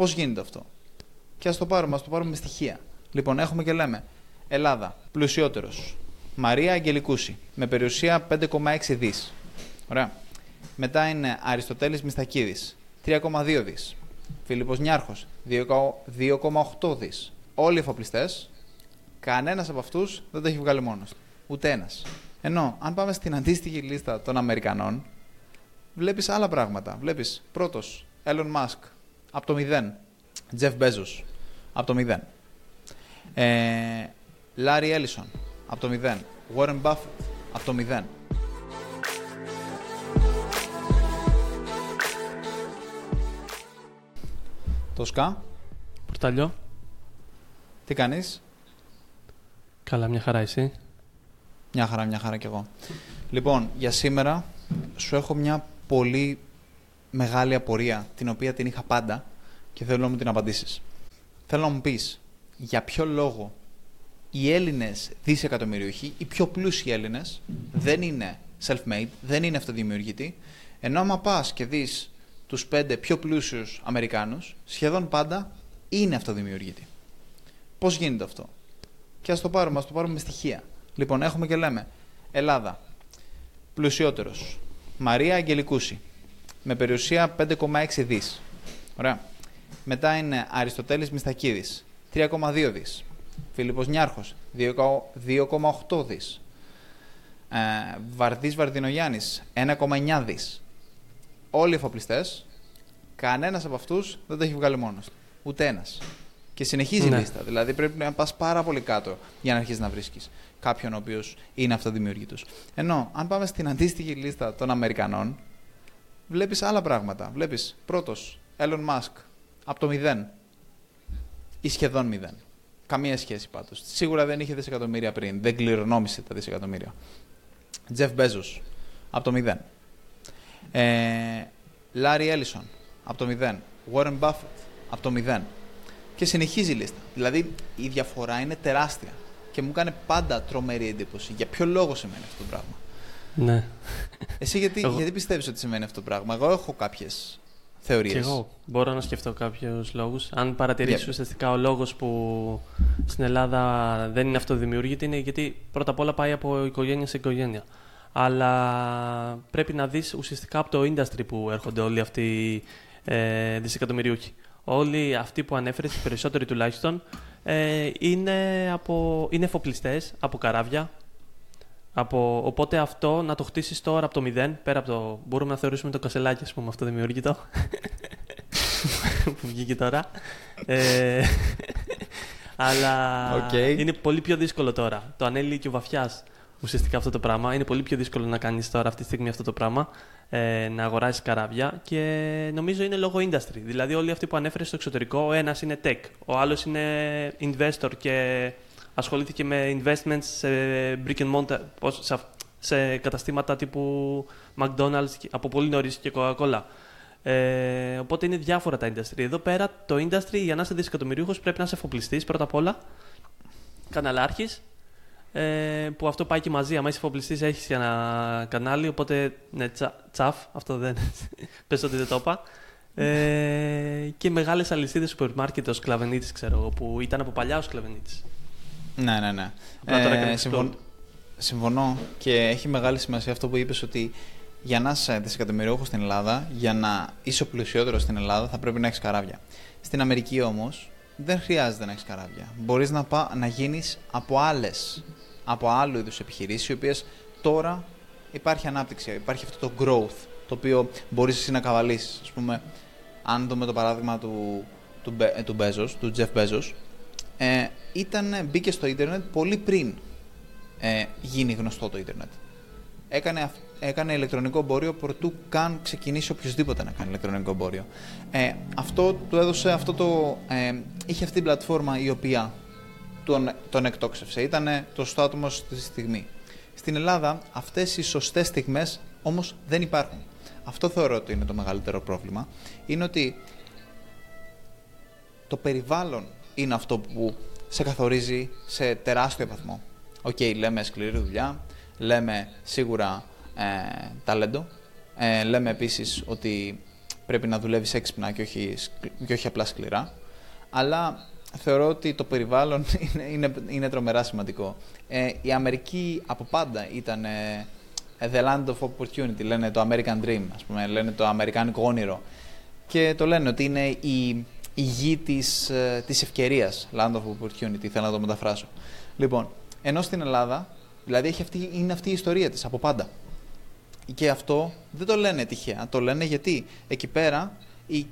Πώς γίνεται αυτό; Και ας το πάρουμε, ας το πάρουμε με στοιχεία. Λοιπόν, έχουμε και λέμε Ελλάδα, πλουσιότερος. Μαρία Αγγελικούση, με περιουσία 5,6 δις. Ωραία. Μετά είναι Αριστοτέλης Μιστακίδης, 3,2 δις. Φίλιππος Νιάρχος, 2,8 δις. Όλοι οι εφοπλιστές, κανένας από αυτούς δεν το έχει βγάλει μόνος του. Ούτε ένας. Ενώ, αν πάμε στην αντίστοιχη λίστα των Αμερικανών, βλέπεις άλλα πράγματα. Βλέπεις πρώτος, Elon Musk, από το 0. Jeff Bezos, από το 0. Ε, Larry Ellison, από το 0. Warren Buffett, από το 0. Το ΣΚΑ, Πορταλιό. τι κάνεις; Καλά, μια χαρά εσύ. Μια χαρά, μια χαρά κι εγώ. Λοιπόν, για σήμερα σου έχω μια πολύ μεγάλη απορία, την οποία την είχα πάντα και θέλω να μου την απαντήσεις. Θέλω να μου πεις, για ποιο λόγο οι Έλληνες δισεκατομμυριούχοι, οι πιο πλούσιοι Έλληνες, δεν είναι self-made, δεν είναι αυτοδημιουργητοί, ενώ άμα πας και δεις τους πέντε πιο πλούσιους Αμερικάνους, σχεδόν πάντα είναι αυτοδημιουργητοί. Πώς γίνεται αυτό; Και ας το πάρουμε, ας το πάρουμε με στοιχεία. Λοιπόν, έχουμε και λέμε Ελλάδα, πλουσιότερος. Μαρία Αγγελικούση, με περιουσία 5,6 δις. Ωραία. Μετά είναι Αριστοτέλης Μιστακίδης, 3,2 δις. Φίλιππος Νιάρχος, 2,8 δις. Ε, Βαρδής Βαρδινογιάννης, 1,9 δις. Όλοι οι εφοπλιστές, κανένας από αυτούς δεν το έχει βγάλει μόνος του. Ούτε ένας. Και συνεχίζει η Ναι. λίστα. Δηλαδή πρέπει να πας πάρα πολύ κάτω για να αρχίσεις να βρίσκεις κάποιον ο οποίος είναι αυτοδημιουργητός. Ενώ αν πάμε στην αντίστοιχη λίστα των Αμερικανών, βλέπεις άλλα πράγματα. Βλέπεις πρώτος, Elon Musk, από το 0 ή σχεδόν 0. Καμία σχέση πάντως. Σίγουρα δεν είχε δισεκατομμύρια πριν. Δεν κληρονόμησε τα δισεκατομμύρια. Jeff Bezos, από το 0. Ε, Larry Ellison, από το 0. Warren Buffett, από το 0. Και συνεχίζει η λίστα. Δηλαδή η διαφορά είναι τεράστια. Και μου έκανε πάντα τρομερή εντύπωση. Για ποιο λόγο σημαίνει αυτό το πράγμα. Ναι. Εσύ γιατί, Εγώ- γιατί πιστεύεις ότι σημαίνει αυτό το πράγμα; Εγώ έχω κάποιες θεωρίες. Και εγώ μπορώ να σκεφτώ κάποιους λόγους. Αν παρατηρήσεις Yeah. ουσιαστικά ο λόγος που στην Ελλάδα δεν είναι αυτοδημιούργητη είναι γιατί πρώτα απ' όλα πάει από οικογένεια σε οικογένεια. Αλλά πρέπει να δεις ουσιαστικά από το industry που έρχονται όλοι αυτοί οι ε, δισεκατομμυριούχοι. Όλοι αυτοί που ανέφερες, οι περισσότεροι τουλάχιστον, ε, είναι, από, είναι εφοπλιστές από καράβια. Από, οπότε αυτό να το χτίσεις τώρα από το μηδέν, πέρα από το. Μπορούμε να θεωρήσουμε τον Κασσελάκη, ας πούμε, αυτοδημιούργητο. που βγήκε τώρα. Ε, αλλά Οκ. είναι πολύ πιο δύσκολο τώρα. Το ανέλυε και ο Βαφιάς ουσιαστικά αυτό το πράγμα. Είναι πολύ πιο δύσκολο να κάνεις τώρα αυτή τη στιγμή αυτό το πράγμα. Ε, να αγοράσεις καράβια και νομίζω είναι λόγω industry. Δηλαδή, όλοι αυτοί που ανέφερες στο εξωτερικό, ο ένας είναι tech, ο άλλος είναι investor και ασχολήθηκε με investments σε brick and mortar, πώς- σε, αυ- σε καταστήματα τύπου McDonald's και- από πολύ νωρίς και Coca-Cola. Ε, οπότε είναι διάφορα τα industry. Εδώ πέρα το industry για να είσαι δισεκατομμυρίουχος πρέπει να είσαι εφοπλιστής πρώτα απ' όλα, καναλάρχης, ε, που αυτό πάει και μαζί. Αν είσαι εφοπλιστής έχεις ένα κανάλι, οπότε ναι, τσα, τσαφ, αυτό δεν πες ότι δεν το είπα. Ε, και μεγάλες αλυσίδες σούπερ μάρκετ ο Σκλαβενίτης, ξέρω εγώ, που ήταν από παλιά ο Σκλαβενίτης. Ναι, ναι, ναι. Απλά τώρα έκανε συμφων- explode. Συμφωνώ και έχει μεγάλη σημασία αυτό που είπες ότι για να είσαι δισεκατομμυριούχος στην Ελλάδα, για να είσαι ο πλουσιότερος στην Ελλάδα, θα πρέπει να έχεις καράβια. Στην Αμερική όμως δεν χρειάζεται να έχεις καράβια. Μπορείς να, πά, να γίνεις από άλλες, από άλλου είδους επιχειρήσεις, οι οποίες τώρα υπάρχει ανάπτυξη, υπάρχει αυτό το growth, το οποίο μπορείς εσύ να καβαλήσεις. Ας πούμε, αν δούμε το παράδειγμα του, του, Μπε- ε, του Bezos, του Jeff Bezos, ε, ήταν, μπήκε στο ίντερνετ πολύ πριν ε, γίνει γνωστό το ίντερνετ. Έκανε, αυ- έκανε ηλεκτρονικό εμπόριο προτού καν ξεκινήσει οποιοδήποτε να κάνει ηλεκτρονικό εμπόριο. Ε, αυτό του έδωσε αυτό το. Ε, είχε αυτή την πλατφόρμα η οποία τον, τον εκτόξευσε. Ήταν το σωστό άτομο στη στιγμή. Στην Ελλάδα αυτές οι σωστές στιγμές όμως δεν υπάρχουν. Αυτό θεωρώ ότι είναι το μεγαλύτερο πρόβλημα. Είναι ότι το περιβάλλον είναι αυτό που σε καθορίζει σε τεράστιο βαθμό. Οκ, λέμε σκληρή δουλειά, λέμε σίγουρα ε, ταλέντο, ε, λέμε επίσης ότι πρέπει να δουλεύεις έξυπνα και όχι, και όχι απλά σκληρά. Αλλά θεωρώ ότι το περιβάλλον είναι, είναι, είναι τρομερά σημαντικό. Ε, η Αμερική από πάντα ήταν ε, the land of opportunity, λένε το American dream, ας πούμε, λένε το αμερικάνικο όνειρο. Και το λένε ότι είναι η, η γη της, ε, της ευκαιρίας, land of opportunity, θέλω να το μεταφράσω. Λοιπόν, ενώ στην Ελλάδα, δηλαδή έχει αυτή, είναι αυτή η ιστορία της από πάντα. Και αυτό δεν το λένε τυχαία, το λένε γιατί εκεί πέρα η,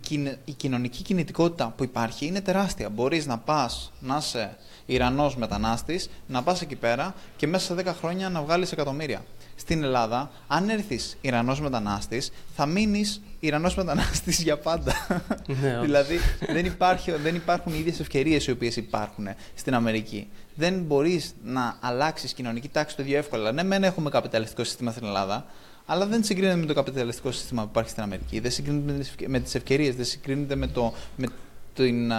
η κοινωνική κινητικότητα που υπάρχει είναι τεράστια. Μπορείς να πας, να είσαι Ιρανός μετανάστης, να πας εκεί πέρα και μέσα σε 10 χρόνια να βγάλεις εκατομμύρια. Στην Ελλάδα, αν έρθεις Ιρανός μετανάστης, θα μείνεις Ιρανός μετανάστης για πάντα. Ναι, δηλαδή, δεν, υπάρχει, δεν υπάρχουν οι ίδιες ευκαιρίες οι οποίες υπάρχουν στην Αμερική. Δεν μπορείς να αλλάξεις κοινωνική τάξη το ίδιο εύκολα. Ναι, μεν έχουμε καπιταλιστικό σύστημα στην Ελλάδα, αλλά δεν συγκρίνεται με το καπιταλιστικό σύστημα που υπάρχει στην Αμερική. Δεν συγκρίνεται με τις ευκαιρίες, δεν συγκρίνεται με, το, με την,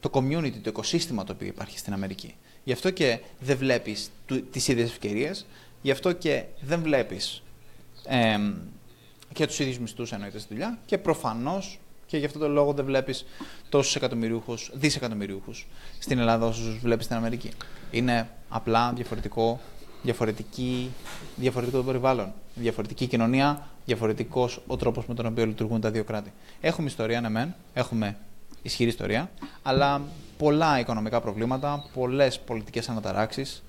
το community, το οικοσύστημα το οποίο υπάρχει στην Αμερική. Γι' αυτό και δεν βλέπεις τις ίδιες ευκαιρίες, γι' αυτό και δεν βλέπεις ε, και τους ίδιους μισθούς εννοείται στη δουλειά και προφανώς και γι' αυτό το λόγο δεν βλέπεις τόσους εκατομμυριούχου, δισεκατομμυριούχου στην Ελλάδα όσο βλέπεις στην Αμερική. Είναι απλά διαφορετικό διαφορετική, διαφορετικό το περιβάλλον, διαφορετική κοινωνία, διαφορετικός ο τρόπος με τον οποίο λειτουργούν τα δύο κράτη. Έχουμε ιστορία, ναι, μεν, έχουμε ισχυρή ιστορία, αλλά πολλά οικονομικά προβλήματα, πολλές πολιτικές αναταράξεις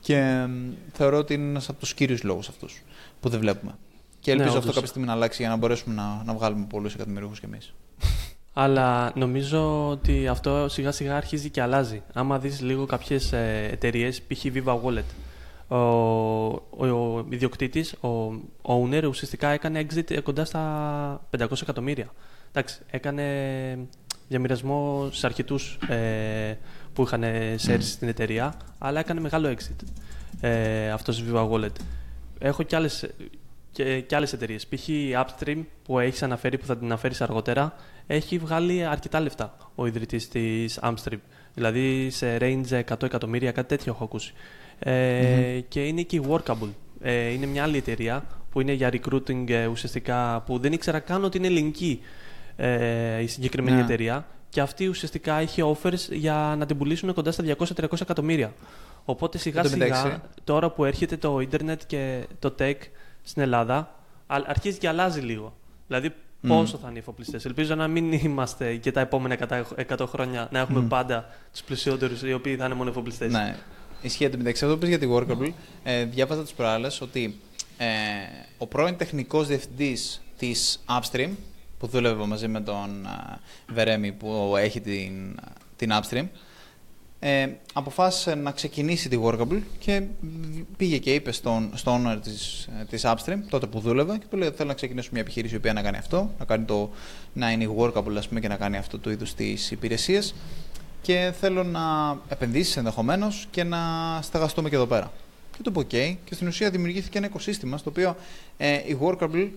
και θεωρώ ότι είναι ένας από τους κύριους λόγους αυτούς που δεν βλέπουμε. Και ελπίζω ναι, αυτό κάποια στιγμή να αλλάξει για να μπορέσουμε να, να βγάλουμε πολλούς εκατομμυρίουχου κι εμείς. Αλλά νομίζω ότι αυτό σιγά σιγά αρχίζει και αλλάζει. Άμα δεις λίγο κάποιες εταιρείες, π.χ. Viva Wallet, ο, ο, ο ιδιοκτήτης, ο owner, ουσιαστικά έκανε exit κοντά στα 500 εκατομμύρια. Εντάξει, έκανε διαμοιρασμό σε αρκετού ε, που είχαν shares στην εταιρεία, αλλά έκανε μεγάλο exit ε, αυτός η Viva Wallet. Έχω και άλλες και, και άλλες εταιρείες. Π.χ. η Upstream που έχεις αναφέρει, που θα την αναφέρεις αργότερα, έχει βγάλει αρκετά λεφτά ο ιδρυτής της Upstream. Δηλαδή σε range 100 εκατομμύρια, κάτι τέτοιο έχω ακούσει. Ε, Και είναι και η Workable. Ε, είναι μια άλλη εταιρεία που είναι για recruiting ε, ουσιαστικά που δεν ήξερα καν ότι είναι ελληνική ε, η συγκεκριμένη ναι. εταιρεία και αυτή ουσιαστικά έχει offers για να την πουλήσουν κοντά στα 200-300 εκατομμύρια. Οπότε σιγά σιγά τώρα που έρχεται το ίντερνετ και το tech στην Ελλάδα αρχίζει και αλλάζει λίγο. Δηλαδή πόσο θα είναι οι εφοπλιστές. Ελπίζω να μην είμαστε και τα επόμενα 100 χρόνια να έχουμε πάντα τους πλουσιότερους οι οποίοι θα είναι μόνο εφοπλιστές. Ναι. Ισχύει μεταξύ αυτό που για τη Workable. Ε, διάβαζα τις προάλλες ότι ε, ο πρώην τεχνικός διευθυντής της Upstream, που δούλευε μαζί με τον ε, Βερέμι που έχει την, την Upstream, ε, αποφάσισε να ξεκινήσει τη Workable και πήγε και είπε στον, στον owner της, της Upstream, τότε που δούλευε, και του λέει: Θέλω να ξεκινήσω μια επιχείρηση η οποία να κάνει αυτό, να, κάνει το, να είναι η Workable ας πούμε, και να κάνει αυτό το είδο τη υπηρεσία και θέλω να επενδύσεις ενδεχομένως και να στεγαστούμε και εδώ πέρα. Και το πω OK, και στην ουσία δημιουργήθηκε ένα οικοσύστημα στο οποίο ε, η Workable,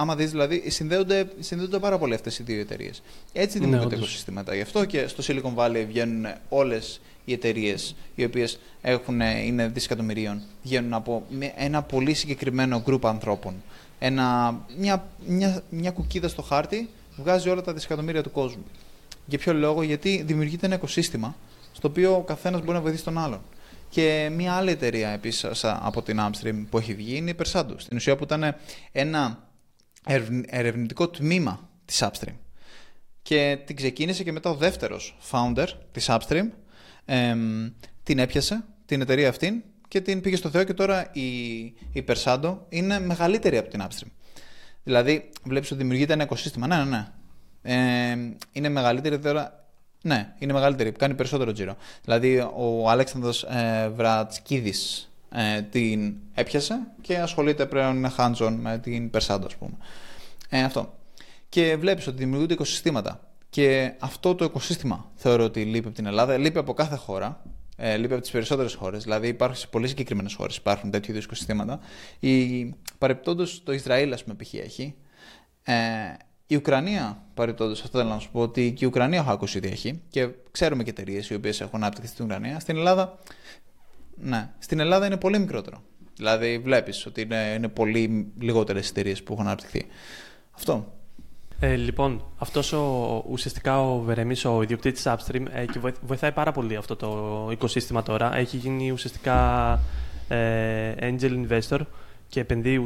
άμα δεις δηλαδή, συνδέονται, συνδέονται πάρα πολύ αυτές οι δύο εταιρείες. Έτσι ναι, δημιουργούνται ναι, οικοσυστήματα. Γι' αυτό και στο Silicon Valley βγαίνουν όλες οι εταιρείες οι οποίες είναι δισεκατομμυρίων, βγαίνουν από ένα πολύ συγκεκριμένο γκρουπ ανθρώπων. Ένα, μια, μια, μια κουκίδα στο χάρτη βγάζει όλα τα δισεκατομμύρια του κόσμου. Για ποιο λόγο, γιατί δημιουργείται ένα οικοσύστημα στο οποίο ο καθένας μπορεί να βοηθήσει τον άλλον. Και μια άλλη εταιρεία επίσης από την Amstream που έχει βγει είναι η Persanto. Στην ουσία που ήταν ένα ερευνητικό τμήμα της Upstream. Και την ξεκίνησε και μετά ο δεύτερος founder της Upstream την έπιασε, την εταιρεία αυτή και την πήγε στο Θεό και τώρα η, η Persado είναι μεγαλύτερη από την Upstream. Δηλαδή, βλέπεις ότι δημιουργείται ένα οικοσύστημα. Ναι, ναι, ναι. Ε, είναι μεγαλύτερη τώρα. Ναι, είναι μεγαλύτερη, κάνει περισσότερο τζίρο. Δηλαδή, ο Αλέξανδρος ε, Βρατσκίδης ε, την έπιασε και ασχολείται πλέον, είναι hands-on με την Περσάντο, ας πούμε. Ε, αυτό. Και βλέπεις ότι δημιουργούνται οικοσυστήματα. Και αυτό το οικοσύστημα θεωρώ ότι λείπει από την Ελλάδα, λείπει από κάθε χώρα, ε, λείπει από τις περισσότερες χώρες. Δηλαδή, υπάρχουν σε πολύ συγκεκριμένες χώρες υπάρχουν τέτοιου είδους οικοσυστήματα. Η, παρεπτόντω, το Ισραήλ, ας πούμε, π.χ. έχει. Ε, η Ουκρανία, παρεπτόντω, αυτό θέλω να σου πω ότι και η Ουκρανία έχω ακούσει ότι έχει και ξέρουμε και εταιρείες οι οποίες έχουν αναπτυχθεί στην Ουκρανία. Στην Ελλάδα, ναι, στην Ελλάδα είναι πολύ μικρότερο. Δηλαδή, βλέπεις ότι είναι, είναι πολύ λιγότερες εταιρείες που έχουν αναπτυχθεί. Αυτό. Ε, λοιπόν, αυτός ο, ουσιαστικά ο Βερεμής, ο ιδιοκτήτης Upstream, ε, και βοηθάει πάρα πολύ αυτό το οικοσύστημα τώρα. Έχει γίνει ουσιαστικά ε, angel investor και επενδύει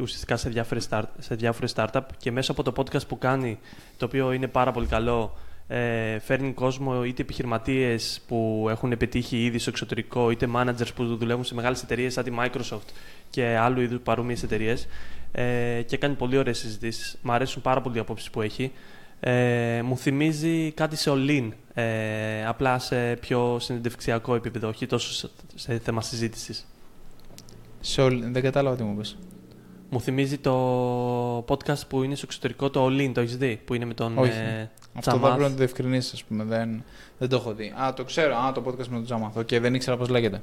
ουσιαστικά σε διάφορες, start, σε διάφορες startup και μέσα από το podcast που κάνει, το οποίο είναι πάρα πολύ καλό, ε, φέρνει κόσμο είτε επιχειρηματίες που έχουν επιτύχει ήδη στο εξωτερικό, είτε managers που δουλεύουν σε μεγάλες εταιρείες σαν τη Microsoft και άλλου είδους παρόμοιες εταιρείες. Ε, και κάνει πολύ ωραίες συζητήσεις. Μ' αρέσουν πάρα πολύ οι απόψεις που έχει. Ε, μου θυμίζει κάτι σε ολίν, ε, απλά σε πιο συνεντευξιακό επίπεδο, όχι τόσο σε θέμα συζήτησης. Σε All-In, δεν κατάλαβα τι μου πες. Μου θυμίζει το podcast που είναι στο εξωτερικό, το All-In, το έχεις δει, που είναι με τον Όχι. ε, Αυτό θα πρέπει να το διευκρινίσεις, ας πούμε. Δεν, δεν το έχω δει. Α, το ξέρω. Α, το podcast με τον Chamath. OK, δεν ήξερα πώς λέγεται.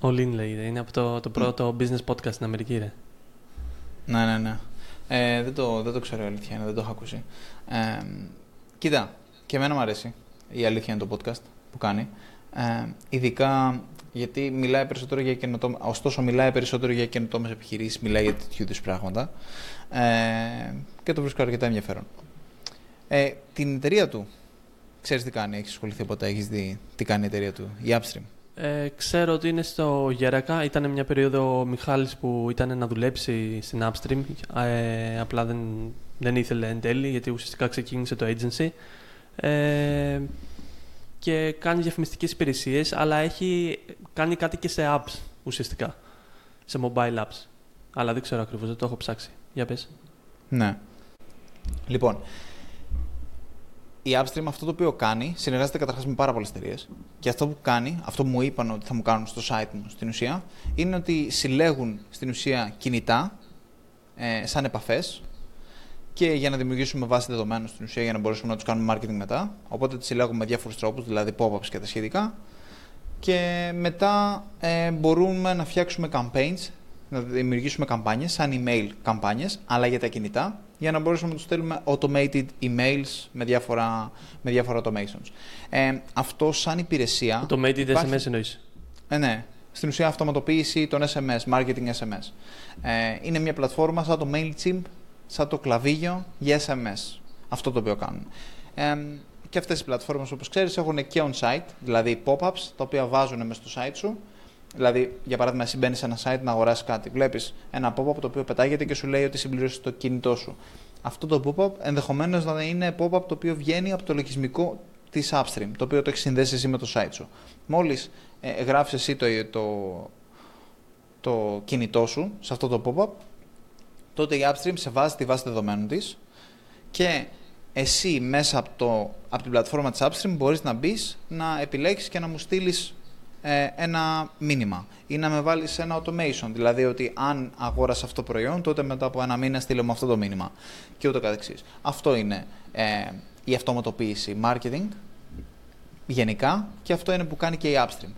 All-In λέγεται. Είναι από το, το πρώτο business podcast στην Αμερική, ρε. Ναι, ναι, ναι. Ε, δεν, το, δεν το ξέρω η αλήθεια είναι, δεν το έχω ακούσει. Ε, κοίτα, και εμένα μου αρέσει η αλήθεια είναι το podcast που κάνει. Ε, ειδικά γιατί μιλάει περισσότερο για καινοτόμε. Ωστόσο, μιλάει περισσότερο για καινοτόμες επιχειρήσεις, μιλάει για τέτοιου είδους πράγματα. Ε, και το βρίσκω αρκετά ενδιαφέρον. Ε, την εταιρεία του, ξέρεις τι κάνει, έχεις ασχοληθεί ποτέ, έχεις δει τι κάνει η εταιρεία του, η Upstream; Ε, ξέρω ότι είναι στο Γέρακα. Ήταν μια περίοδο ο Μιχάλης που ήταν να δουλέψει στην Upstream. Ε, απλά δεν, δεν ήθελε εν τέλει, γιατί ουσιαστικά ξεκίνησε το agency. Ε, και κάνει διαφημιστικές υπηρεσίες, αλλά έχει κάνει κάτι και σε apps ουσιαστικά. Σε mobile apps. Αλλά δεν ξέρω ακριβώς, δεν το έχω ψάξει. Για πες. Ναι. Λοιπόν, η Upstream αυτό το οποίο κάνει, συνεργάζεται καταρχάς με πάρα πολλές εταιρείες. Και αυτό που κάνει, αυτό που μου είπαν ότι θα μου κάνουν στο site μου στην ουσία, είναι ότι συλλέγουν στην ουσία κινητά ε, σαν επαφές και για να δημιουργήσουμε βάση δεδομένων στην ουσία για να μπορέσουμε να τους κάνουμε marketing μετά. Οπότε τις συλλέγουμε με διάφορους τρόπους, δηλαδή pop-ups και τα σχετικά. Και μετά ε, μπορούμε να φτιάξουμε campaigns, να δημιουργήσουμε καμπάνιες, σαν email καμπάνιες, αλλά για τα κινητά, για να μπορέσουμε να τους στέλνουμε automated emails με διάφορα, με διάφορα automations. Ε, αυτό σαν υπηρεσία... Automated υπάρχει... SMS εννοείς; Ε, ναι. Στην ουσία αυτοματοποίηση των SMS, marketing SMS. Ε, είναι μια πλατφόρμα σαν το MailChimp, σαν το κλαβίγιο για SMS. Αυτό το οποίο κάνουν. Ε, και αυτές οι πλατφόρμες όπως ξέρεις έχουν και on-site, δηλαδή pop-ups, τα οποία βάζουν μέσα στο site σου. Δηλαδή, για παράδειγμα, εσύ μπαίνεις σε ένα site να αγοράσεις κάτι. Βλέπεις ένα pop-up το οποίο πετάγεται και σου λέει ότι συμπληρώσεις το κινητό σου. Αυτό το pop-up ενδεχομένως να είναι pop-up το οποίο βγαίνει από το λογισμικό της Upstream, το οποίο το έχεις συνδέσει εσύ με το site σου. Μόλις ε, γράφεις εσύ το, το, το κινητό σου σε αυτό το pop-up, τότε η Upstream σε βάζει τη βάση δεδομένων της και εσύ μέσα από, το, από την πλατφόρμα της Upstream μπορείς να μπεις, να επιλέξεις και να μου στείλεις ε, ένα μήνυμα ή να με βάλεις σε ένα automation, δηλαδή ότι αν αγόρασα αυτό το προϊόν, τότε μετά από ένα μήνα στείλω μου αυτό το μήνυμα και ούτω καθεξής. Αυτό είναι ε, η αυτοματοποίηση marketing γενικά και αυτό είναι που κάνει και η Upstream.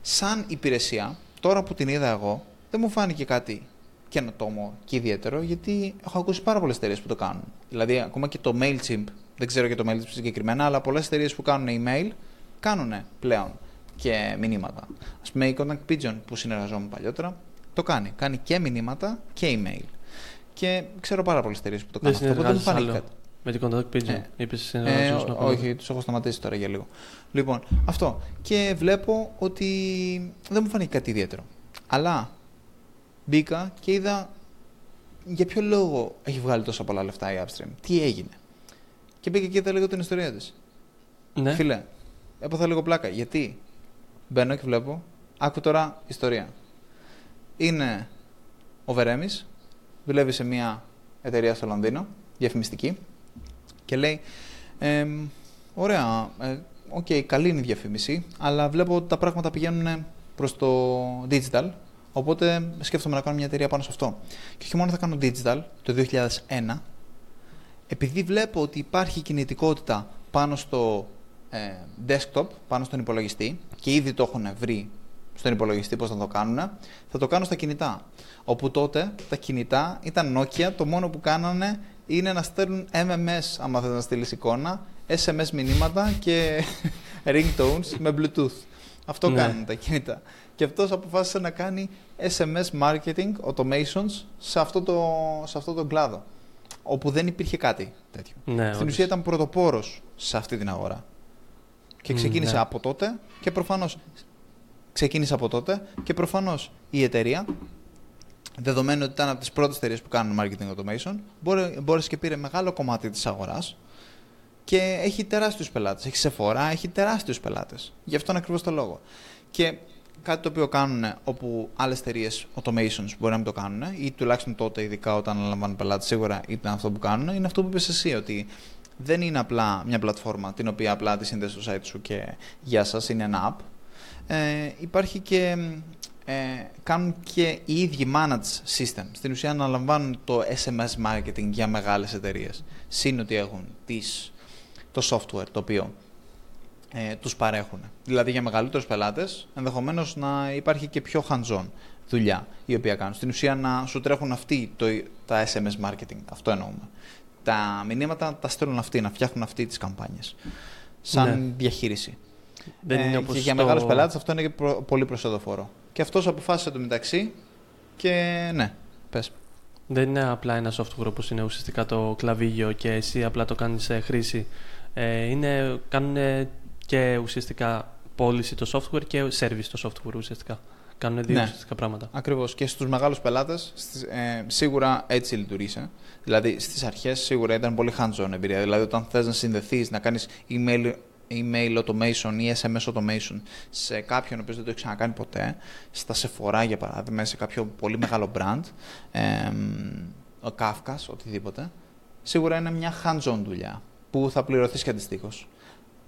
Σαν υπηρεσία, τώρα που την είδα εγώ, δεν μου φάνηκε κάτι καινοτόμο και ιδιαίτερο, γιατί έχω ακούσει πάρα πολλές εταιρείες που το κάνουν. Δηλαδή, ακόμα και το MailChimp, δεν ξέρω για το MailChimp συγκεκριμένα, αλλά πολλές εταιρείες που κάνουν email κάνουν πλέον και μηνύματα. Α πούμε, η Contact Pigeon που συνεργαζόμουν παλιότερα το κάνει. Κάνει και μηνύματα και email. Και ξέρω πάρα πολλές εταιρείες που το κάνουν Δεν αυτό. Δεν μου φάνηκε άλλο. κάτι. Με την Contact Pigeon; Ε, Είπες Ε, συνεργαζόσουν ό- ακόμα. όχι, τους έχω σταματήσει τώρα για λίγο. Λοιπόν, αυτό. Και βλέπω ότι δεν μου φάνηκε κάτι ιδιαίτερο. Αλλά μπήκα και είδα για ποιο λόγο έχει βγάλει τόσα πολλά λεφτά η Upstream. Τι έγινε. Και μπήκα και είδα λίγο την ιστορία της. Ναι. Φίλε, έπαθα λίγο πλάκα. Γιατί; Μπαίνω και βλέπω, άκου τώρα ιστορία. Είναι ο Βερέμης, δουλεύει σε μια εταιρεία στο Λονδίνο, διαφημιστική, και λέει, «Εμ, ωραία, ε, οκ, καλή είναι η διαφήμιση, αλλά βλέπω ότι τα πράγματα πηγαίνουν προς το digital, οπότε σκέφτομαι να κάνω μια εταιρεία πάνω σε αυτό. Και όχι μόνο θα κάνω digital, το 2001, επειδή βλέπω ότι υπάρχει κινητικότητα πάνω στο ε, desktop, πάνω στον υπολογιστή και ήδη το έχουν βρει στον υπολογιστή πώς θα το κάνουν, θα το κάνω στα κινητά. Όπου τότε τα κινητά ήταν Nokia, το μόνο που κάνανε είναι να στέλνουν MMS άμα θες να στείλεις εικόνα, SMS μηνύματα και ringtones με Bluetooth. Αυτό Ναι. κάνουν τα κινητά. Και αυτός αποφάσισε να κάνει SMS marketing automations σε αυτό το, σε αυτό το κλάδο. όπου δεν υπήρχε κάτι τέτοιο. Ναι, Στην όντως. ουσία ήταν πρωτοπόρος σε αυτή την αγορά. Και Μμ, ξεκίνησε ναι. από τότε και προφανώ. Ξεκίνησε από τότε και προφανώς η εταιρεία, δεδομένου ότι ήταν από τις πρώτες εταιρείες που κάνουν marketing automation, μπόρε- μπόρεσε και πήρε μεγάλο κομμάτι της αγοράς και έχει τεράστιους πελάτες. Έχει Sephora, έχει τεράστιους πελάτες. Γι' αυτόν ακριβώς το λόγο. Και κάτι το οποίο κάνουν όπου άλλες εταιρείες automations μπορεί να μην το κάνουν, ή τουλάχιστον τότε, ειδικά όταν αναλαμβάνουν πελάτε, σίγουρα ήταν αυτό που κάνουν, είναι αυτό που είπες εσύ, ότι δεν είναι απλά μια πλατφόρμα την οποία απλά τη συνδέεις στο site σου και γεια σας, είναι ένα app. Ε, υπάρχει και, ε, κάνουν και οι ίδιοι managed system. Στην ουσία αναλαμβάνουν το SMS marketing για μεγάλες εταιρείες. Συν ότι έχουν τις, το software το οποίο ε, τους παρέχουν. Δηλαδή για μεγαλύτερους πελάτες ενδεχομένως να υπάρχει και πιο hands-on δουλειά η οποία κάνουν. Στην ουσία να σου τρέχουν αυτοί το, τα SMS marketing. Αυτό εννοούμε. Τα μηνύματα τα στέλνουν αυτοί, να φτιάχνουν αυτοί τις καμπάνιες. Σαν Ναι. διαχείριση. Δεν είναι Ε, όπως και για το- μεγάλους πελάτες αυτό είναι και προ- πολύ προσοδοφόρο. Και αυτός αποφάσισε το μεταξύ και ναι, πες. Δεν είναι απλά ένα software όπως είναι ουσιαστικά το κλαβίγιο και εσύ απλά το κάνεις σε χρήση. Ε, είναι, κάνουν και ουσιαστικά πώληση το software και service το software ουσιαστικά. Κάνουν δύο Ναι. ουσιαστικά πράγματα. Ακριβώς. Και στους μεγάλους πελάτες ε, σίγουρα έτσι λειτουργήσε. Δηλαδή στις αρχές σίγουρα ήταν πολύ hands-on εμπειρία. Δηλαδή όταν θες να συνδεθείς, να κάνεις email, email automation ή SMS automation σε κάποιον ο οποίος δεν το έχει ξανακάνει ποτέ, στα Sephora για παράδειγμα, σε κάποιο πολύ μεγάλο brand, ε, ο Kafka, οτιδήποτε, σίγουρα είναι μια hands-on δουλειά που θα πληρωθείς και αντιστοίχως.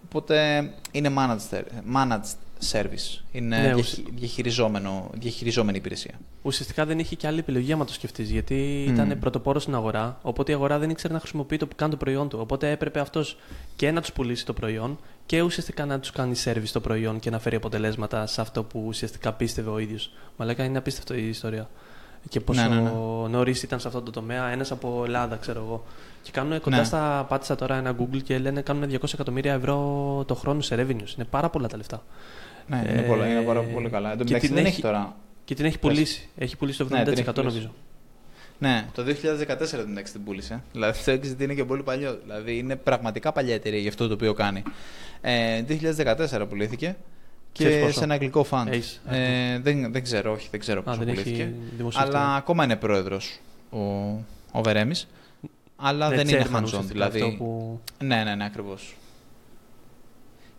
Οπότε είναι managed, managed service. Είναι Ναι, διαχει- ουσ- διαχειριζόμενο, διαχειριζόμενη υπηρεσία. Ουσιαστικά δεν είχε και άλλη επιλογή άμα το σκεφτείς. Γιατί Μμμ. ήταν πρωτοπόρος στην αγορά. Οπότε η αγορά δεν ήξερε να χρησιμοποιεί το καν το προϊόν του. Οπότε έπρεπε αυτός και να τους πουλήσει το προϊόν και ουσιαστικά να τους κάνει service το προϊόν και να φέρει αποτελέσματα σε αυτό που ουσιαστικά πίστευε ο ίδιος. Μαλάκα είναι απίστευτο η ιστορία. Και πόσο Ναι, ναι, ναι. νωρίς ήταν σε αυτό το τομέα, ένας από Ελλάδα, ξέρω εγώ. Και κάνουν κοντά Ναι. στα. Πάτησα τώρα ένα Google και λένε κάνουν 200 εκατομμύρια ευρώ το χρόνο σε revenues. Είναι πάρα πολλά τα λεφτά. Ναι, είναι, Ε, πολλά, είναι πάρα πολύ καλά. Εν τω και μεταξύ την δεν έχει- έχει τώρα. Και την έχει Πες. πουλήσει. Έχει πουλήσει το Ναι, την 70% έχει πουλήσει. νομίζω. Ναι, το 2014 την έξι την πούλησε. Δηλαδή το exit είναι και πολύ παλιό. Δηλαδή είναι πραγματικά παλιά εταιρεία για αυτό το οποίο κάνει. Ε, 2014 πουλήθηκε Ξέρεις και πόσο; σε ένα αγγλικό fund. Έχεις, Ε, δεν, δεν ξέρω, όχι, δεν ξέρω Α, πόσο δεν πουλήθηκε. έχει δημοσιευτεί. Αλλά ακόμα είναι πρόεδρος ο, ο Βερέμι. Αλλά Ναι, δεν είναι chairman hands-on. ουσιαστικά Δηλαδή, Αυτό που... Ναι, ναι, ναι, ακριβώς.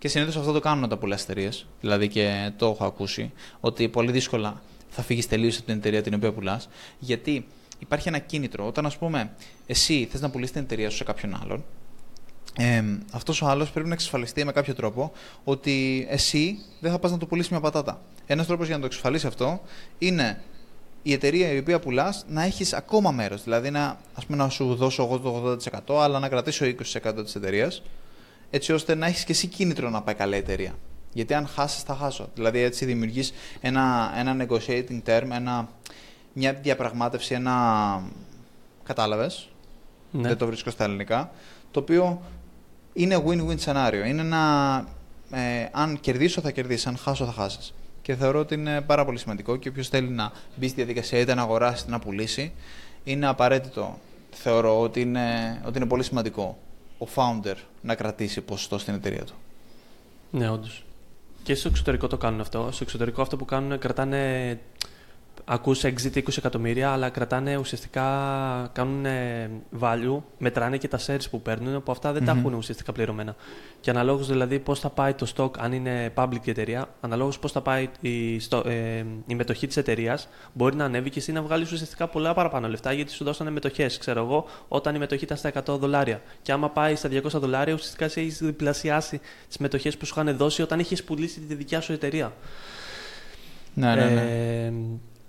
Και συνήθως αυτό το κάνουν όταν πολλέ εταιρείες. Δηλαδή και το έχω ακούσει, ότι πολύ δύσκολα θα φύγεις τελείως από την εταιρεία την οποία πουλάς. Γιατί υπάρχει ένα κίνητρο. Όταν, ας πούμε, εσύ θες να πουλήσεις την εταιρεία σου σε κάποιον άλλον, ε, αυτός ο άλλος πρέπει να εξασφαλιστεί με κάποιο τρόπο ότι εσύ δεν θα πας να το πουλήσεις μια πατάτα. Ένας τρόπος για να το εξασφαλίσει αυτό είναι η εταιρεία η οποία πουλάς να έχεις ακόμα μέρος. Δηλαδή να, ας πούμε, να σου δώσω εγώ το 80% αλλά να κρατήσω 20% της εταιρείας, έτσι ώστε να έχεις και εσύ κίνητρο να πάει καλά η εταιρεία. Γιατί αν χάσεις, θα χάσω. Δηλαδή έτσι δημιουργείς ένα, ένα negotiating term, ένα, μια διαπραγμάτευση, ένα. Κατάλαβες; Ναι. Δεν το βρίσκω στα ελληνικά. Το οποίο είναι win-win σενάριο. Είναι ένα. Ε, αν κερδίσω, θα κερδίσεις. Αν χάσω, θα χάσεις. Και θεωρώ ότι είναι πάρα πολύ σημαντικό και όποιος θέλει να μπει στη διαδικασία είτε να αγοράσει είτε να πουλήσει, είναι απαραίτητο. Θεωρώ ότι είναι, ότι είναι πολύ σημαντικό ο founder να κρατήσει ποσοστό στην εταιρεία του. Ναι, όντως. Και στο εξωτερικό το κάνουν αυτό. Στο εξωτερικό αυτό που κάνουν κρατάνε. Ακούς exit 20 εκατομμύρια, αλλά κρατάνε ουσιαστικά, κάνουν value, μετράνε και τα shares που παίρνουν, που αυτά δεν τα Μμμ. έχουν ουσιαστικά πληρωμένα. Και αναλόγως δηλαδή πώς θα πάει το stock, αν είναι public εταιρεία, αναλόγως πώς θα πάει η, στο, ε, η μετοχή της εταιρείας, μπορεί να ανέβει και εσύ να βγάλεις ουσιαστικά πολλά παραπάνω λεφτά, γιατί σου δώσανε μετοχές, ξέρω εγώ, όταν η μετοχή ήταν στα 100 δολάρια. Και άμα πάει στα 200 δολάρια, ουσιαστικά εσύ έχεις διπλασιάσει τις μετοχές που σου είχαν δώσει όταν είχες πουλήσει τη δικιά σου εταιρεία. Ναι, ναι, ναι. Ε,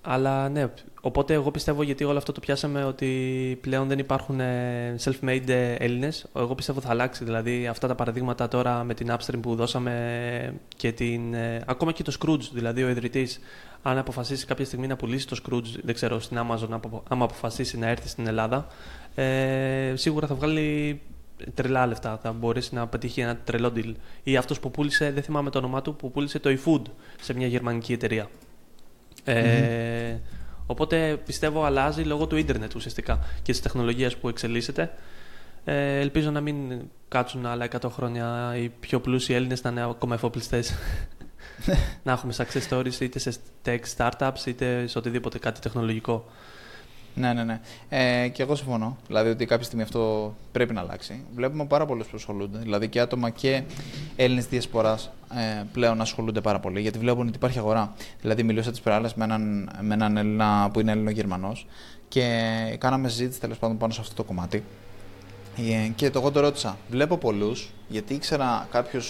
αλλά ναι, οπότε εγώ πιστεύω γιατί όλο αυτό το πιάσαμε ότι πλέον δεν υπάρχουν ε, self-made ε, Έλληνες. Εγώ πιστεύω θα αλλάξει. Δηλαδή αυτά τα παραδείγματα τώρα με την Upstream που δώσαμε και την, ε, ακόμα και το Scrooge, δηλαδή ο ιδρυτής, αν αποφασίσει κάποια στιγμή να πουλήσει το Scrooge, δεν ξέρω, στην Amazon, απο- άμα αποφασίσει να έρθει στην Ελλάδα, ε, σίγουρα θα βγάλει τρελά λεφτά. Θα μπορέσει να πετύχει ένα τρελό deal. Ή αυτός που πούλησε, δεν θυμάμαι το όνομά του, που πούλησε το eFood σε μια γερμανική εταιρεία. Ε, Οπότε πιστεύω αλλάζει λόγω του ίντερνετ ουσιαστικά και της τεχνολογίας που εξελίσσεται. Ε, ελπίζω να μην κάτσουν άλλα 100 χρόνια οι πιο πλούσιοι Έλληνες να είναι ακόμα εφοπλιστές. να έχουμε success stories είτε σε tech startups είτε σε οτιδήποτε κάτι τεχνολογικό. Ναι, ναι, ναι. Ε, και εγώ συμφωνώ. Δηλαδή ότι κάποια στιγμή αυτό πρέπει να αλλάξει. Βλέπουμε πάρα πολλούς που ασχολούνται. Δηλαδή και άτομα και Έλληνες διασποράς ε, πλέον ασχολούνται πάρα πολύ γιατί βλέπουν ότι υπάρχει αγορά. Δηλαδή, μιλούσα τις προάλλες με έναν, με έναν Έλληνα που είναι Έλληνο-Γερμανός και κάναμε συζήτηση τέλος πάντων πάνω σε αυτό το κομμάτι. Ε, και το εγώ το ρώτησα. Βλέπω πολλούς γιατί ήξερα κάποιου.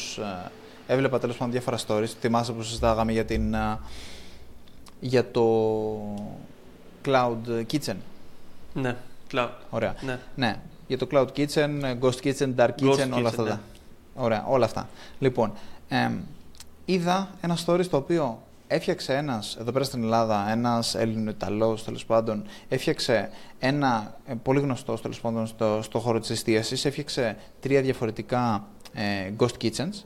Ε, έβλεπα τέλος πάντων διάφορα stories. Θυμάσαι που συζητάγαμε για, την, ε, για το Cloud Kitchen. Ναι, Cloud. Ωραία. Ναι. ναι. Για το Cloud Kitchen, Ghost Kitchen, Dark Kitchen, όλα αυτά. Ναι. Ωραία, όλα αυτά. Λοιπόν, ε, είδα ένα story στο οποίο έφτιαξε ένας, εδώ πέρα στην Ελλάδα, ένας Έλληνο-Ιταλό τέλος πάντων, έφτιαξε ένα ε, πολύ γνωστός τέλος πάντων στο, στο χώρο της εστίασης, έφτιαξε τρία διαφορετικά ε, Ghost Kitchens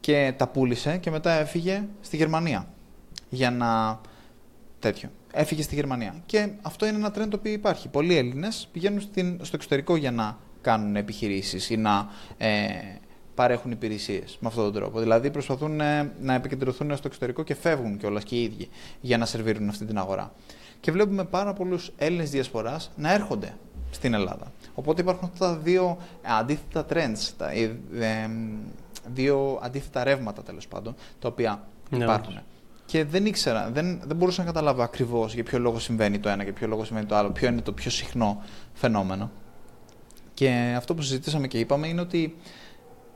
και τα πούλησε και μετά έφυγε στη Γερμανία για να τέτοιο έφυγε στη Γερμανία. Και αυτό είναι ένα trend το οποίο υπάρχει. Πολλοί Έλληνες πηγαίνουν στην, στο εξωτερικό για να κάνουν επιχειρήσεις ή να ε, παρέχουν υπηρεσίες με αυτόν τον τρόπο. Δηλαδή προσπαθούν ε, να επικεντρωθούν στο εξωτερικό και φεύγουν κιόλας και οι ίδιοι για να σερβίρουν αυτή την αγορά. Και βλέπουμε πάρα πολλούς Έλληνες διασποράς να έρχονται στην Ελλάδα. Οπότε υπάρχουν αυτά τα δύο αντίθετα trends, τα, ε, ε, δύο αντίθετα ρεύματα τέλος πάντων, τα οποία ναι, υπάρχουν. Και δεν ήξερα, δεν, δεν μπορούσα να καταλάβω ακριβώς για ποιο λόγο συμβαίνει το ένα και ποιο λόγο συμβαίνει το άλλο, ποιο είναι το πιο συχνό φαινόμενο. Και αυτό που συζητήσαμε και είπαμε είναι ότι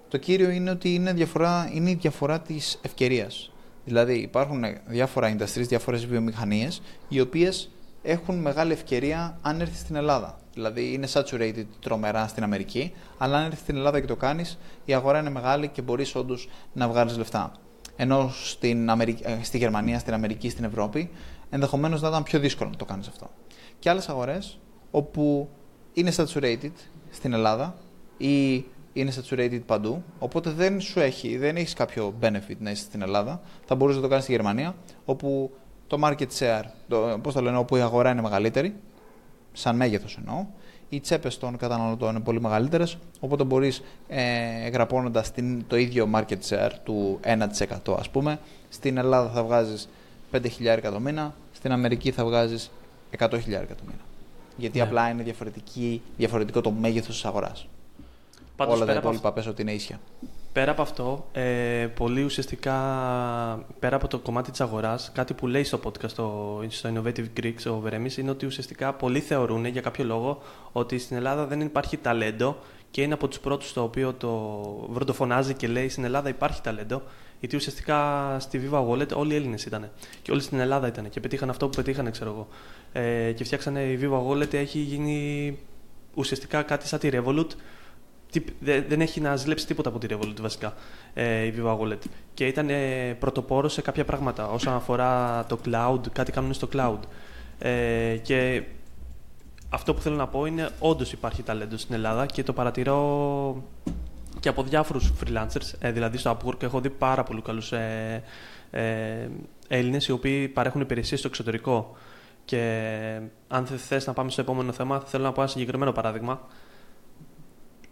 το κύριο είναι ότι είναι, διαφορά, είναι η διαφορά της ευκαιρίας. Δηλαδή υπάρχουν διάφορα industries, διάφορες βιομηχανίες, οι οποίες έχουν μεγάλη ευκαιρία αν έρθεις στην Ελλάδα. Δηλαδή είναι saturated τρομερά στην Αμερική, αλλά αν έρθεις στην Ελλάδα και το κάνεις, η αγορά είναι μεγάλη και μπορείς όντως να βγάλεις λεφτά ενώ στην Αμερική, ε, στη Γερμανία, στην Αμερική, στην Ευρώπη, ενδεχομένως να ήταν πιο δύσκολο να το κάνεις αυτό. Και άλλες αγορές όπου είναι saturated στην Ελλάδα ή είναι saturated παντού, οπότε δεν σου έχει, δεν έχεις κάποιο benefit να είσαι στην Ελλάδα, θα μπορούσες να το κάνεις στη Γερμανία, όπου το market share, το, πώς το λένε, όπου η αγορά είναι μεγαλύτερη, σαν μέγεθος εννοώ, οι τσέπες των καταναλωτών είναι πολύ μεγαλύτερες. Οπότε μπορείς, ε, γραπώνοντας το ίδιο market share του 1%, ας πούμε, στην Ελλάδα θα βγάζεις 5.000 το μήνα, στην Αμερική θα βγάζεις 100.000 το μήνα. Γιατί ναι. απλά είναι διαφορετικό το μέγεθος της αγοράς. Όλα τα υπόλοιπα πες ότι είναι ίσια. Πέρα από αυτό, ε, πολύ ουσιαστικά, πέρα από το κομμάτι της αγοράς, κάτι που λέει στο podcast στο, στο Innovative Greeks ο Βερέμις, είναι ότι ουσιαστικά πολλοί θεωρούν για κάποιο λόγο ότι στην Ελλάδα δεν υπάρχει ταλέντο και είναι από τους πρώτους το οποίο το βροντοφωνάζει και λέει στην Ελλάδα υπάρχει ταλέντο, γιατί ουσιαστικά στη Viva Wallet όλοι οι Έλληνες ήταν και όλοι στην Ελλάδα ήταν και πετύχαν αυτό που πετύχανε, ξέρω εγώ. Ε, και φτιάξανε η Viva Wallet, έχει γίνει ουσιαστικά κάτι σαν τη Revolut, δεν έχει να ζηλέψει τίποτα από τη Revolut βασικά ε, η Viva Wallet. Και ήταν ε, πρωτοπόρο σε κάποια πράγματα όσον αφορά το cloud, κάτι κάνουν στο cloud. Ε, και αυτό που θέλω να πω είναι όντως υπάρχει ταλέντο στην Ελλάδα και το παρατηρώ και από διάφορους freelancers. Ε, δηλαδή στο Upwork έχω δει πάρα πολύ καλούς ε, ε, Έλληνες οι οποίοι παρέχουν υπηρεσίες στο εξωτερικό. Και αν θες να πάμε στο επόμενο θέμα, θέλω να πω ένα συγκεκριμένο παράδειγμα.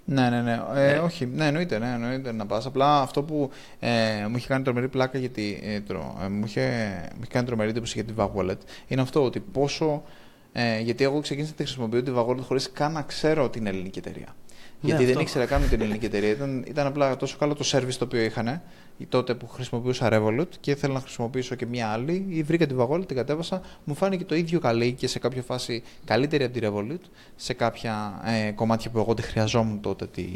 Ναι, ναι, ναι. Ε, ε, όχι, ναι, εννοείται, ναι, εννοείται να πας. Απλά αυτό που ε, μου είχε κάνει τρομερή πλάκα γιατί. Ε, τρο, ε, μου, είχε, μου είχε κάνει τρομερή εντύπωση για τη Vag Wallet είναι αυτό ότι πόσο. Ε, γιατί εγώ ξεκίνησα να τη χρησιμοποιώ τη Vag Wallet χωρίς καν να ξέρω ότι είναι ελληνική εταιρεία. Ναι, γιατί δεν ήξερα καν την ελληνική εταιρεία. Ήταν, ήταν απλά τόσο καλό το service το οποίο είχαν τότε που χρησιμοποιούσα Revolut και ήθελα να χρησιμοποιήσω και μια άλλη. Ή βρήκα τη Vagol, την κατέβασα. Μου φάνηκε το ίδιο καλή και σε κάποια φάση καλύτερη από τη Revolut. Σε κάποια ε, κομμάτια που εγώ δεν χρειαζόμουν τότε τη,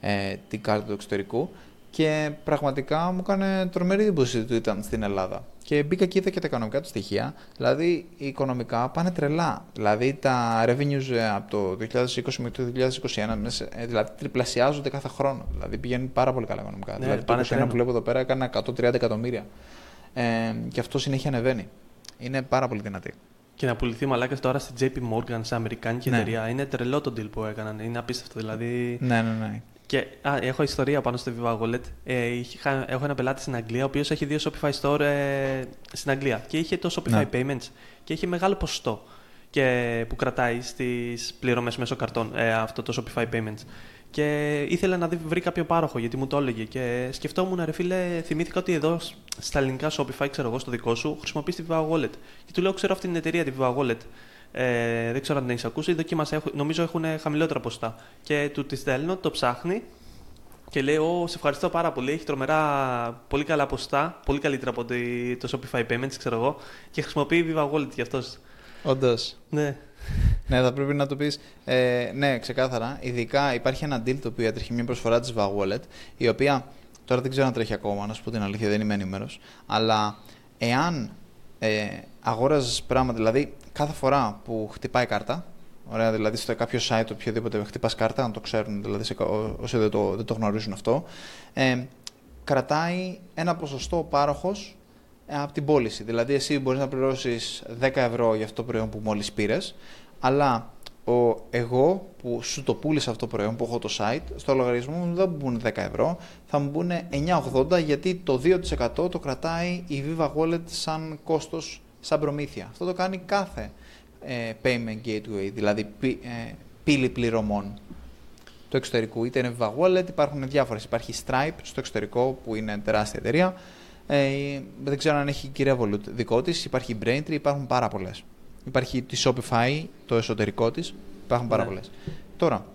ε, την κάρτα του εξωτερικού. Και πραγματικά μου έκανε τρομερή εντύπωση ότι ήταν στην Ελλάδα. Και μπήκα και είδα και τα οικονομικά του στοιχεία. Δηλαδή, οι οικονομικά πάνε τρελά. Δηλαδή, τα revenues ε, από το 2020 μέχρι το 2021 ε, δηλαδή, τριπλασιάζονται κάθε χρόνο. Δηλαδή, πηγαίνουν πάρα πολύ καλά οικονομικά. Ναι, δηλαδή, το 2021 που βλέπω εδώ πέρα έκανε 130 εκατομμύρια. Ε, και αυτό συνέχεια ανεβαίνει. Είναι πάρα πολύ δυνατή. Και να πουληθεί μαλάκας τώρα στη JP Morgan, σε Αμερικάνικη ναι. εταιρεία. Είναι τρελό το deal που έκαναν. Είναι απίστευτο δηλαδή. Ναι, ναι, ναι. Και α, έχω ιστορία πάνω στο Viva Wallet. Ε, είχα, έχω ένα πελάτη στην Αγγλία, ο οποίος έχει δύο Shopify Store ε, στην Αγγλία. Και είχε το Shopify Ναι. Payments και είχε μεγάλο ποσοστό και, που κρατάει στις πληρωμές μέσω καρτών ε, αυτό το Shopify Payments. Και ήθελα να δει, βρει κάποιο πάροχο γιατί μου το έλεγε. Και σκεφτόμουν, ρε φίλε, θυμήθηκα ότι εδώ στα ελληνικά Shopify, ξέρω εγώ, στο δικό σου, χρησιμοποιείς τη Viva Wallet. Και του λέω, ξέρω αυτή την εταιρεία, τη Viva Wallet. Ε, δεν ξέρω αν την έχεις ακούσει. Δοκίμασα, έχω- νομίζω έχουν χαμηλότερα ποσοστά. Και του της στέλνω, το ψάχνει και λέει: Ω, σε ευχαριστώ πάρα πολύ. Έχει τρομερά πολύ καλά ποσοστά. Πολύ καλύτερα από τη- το Shopify Payments, ξέρω εγώ. Και χρησιμοποιεί Viva Wallet γι' αυτός. Όντως. Ναι. Ναι, θα πρέπει να το πεις. Ε, ναι, ξεκάθαρα. Ειδικά υπάρχει ένα deal το οποίο έτρεχε μια προσφορά της VA Wallet, η οποία τώρα δεν ξέρω αν τρέχει ακόμα, να σου πω την αλήθεια, δεν είμαι ενήμερος. Αλλά εάν ε, αγόραζες πράγμα, δηλαδή κάθε φορά που χτυπάει κάρτα, ωραία, δηλαδή στο κάποιο site οποιοδήποτε χτυπάς κάρτα, αν το ξέρουν, δηλαδή σε, κα- όσοι δεν το, δεν το γνωρίζουν αυτό, ε, κρατάει ένα ποσοστό ο πάροχος ε, από την πώληση. Δηλαδή, εσύ μπορείς να πληρώσεις 10 ευρώ για αυτό το προϊόν που μόλις πήρες, αλλά ο, εγώ που σου το πούλησα αυτό το προϊόν, που έχω το site, στο λογαριασμό μου δεν μου μπουν 10 ευρώ, θα μου μπουν 9,80 γιατί το 2% το κρατάει η Viva Wallet σαν κόστος, σαν προμήθεια. Αυτό το κάνει κάθε ε, payment gateway, δηλαδή πι- ε, πύλη πληρωμών του εξωτερικού. Είτε είναι Viva Wallet, υπάρχουν διάφορες. Υπάρχει Stripe στο εξωτερικό που είναι τεράστια εταιρεία. Ε, δεν ξέρω αν έχει η κυρία Volut δικό της. Υπάρχει η Braintree, υπάρχουν πάρα πολλές. Υπάρχει τη Shopify, το εσωτερικό της. Υπάρχουν πάρα Ναι. πολλές. Τώρα,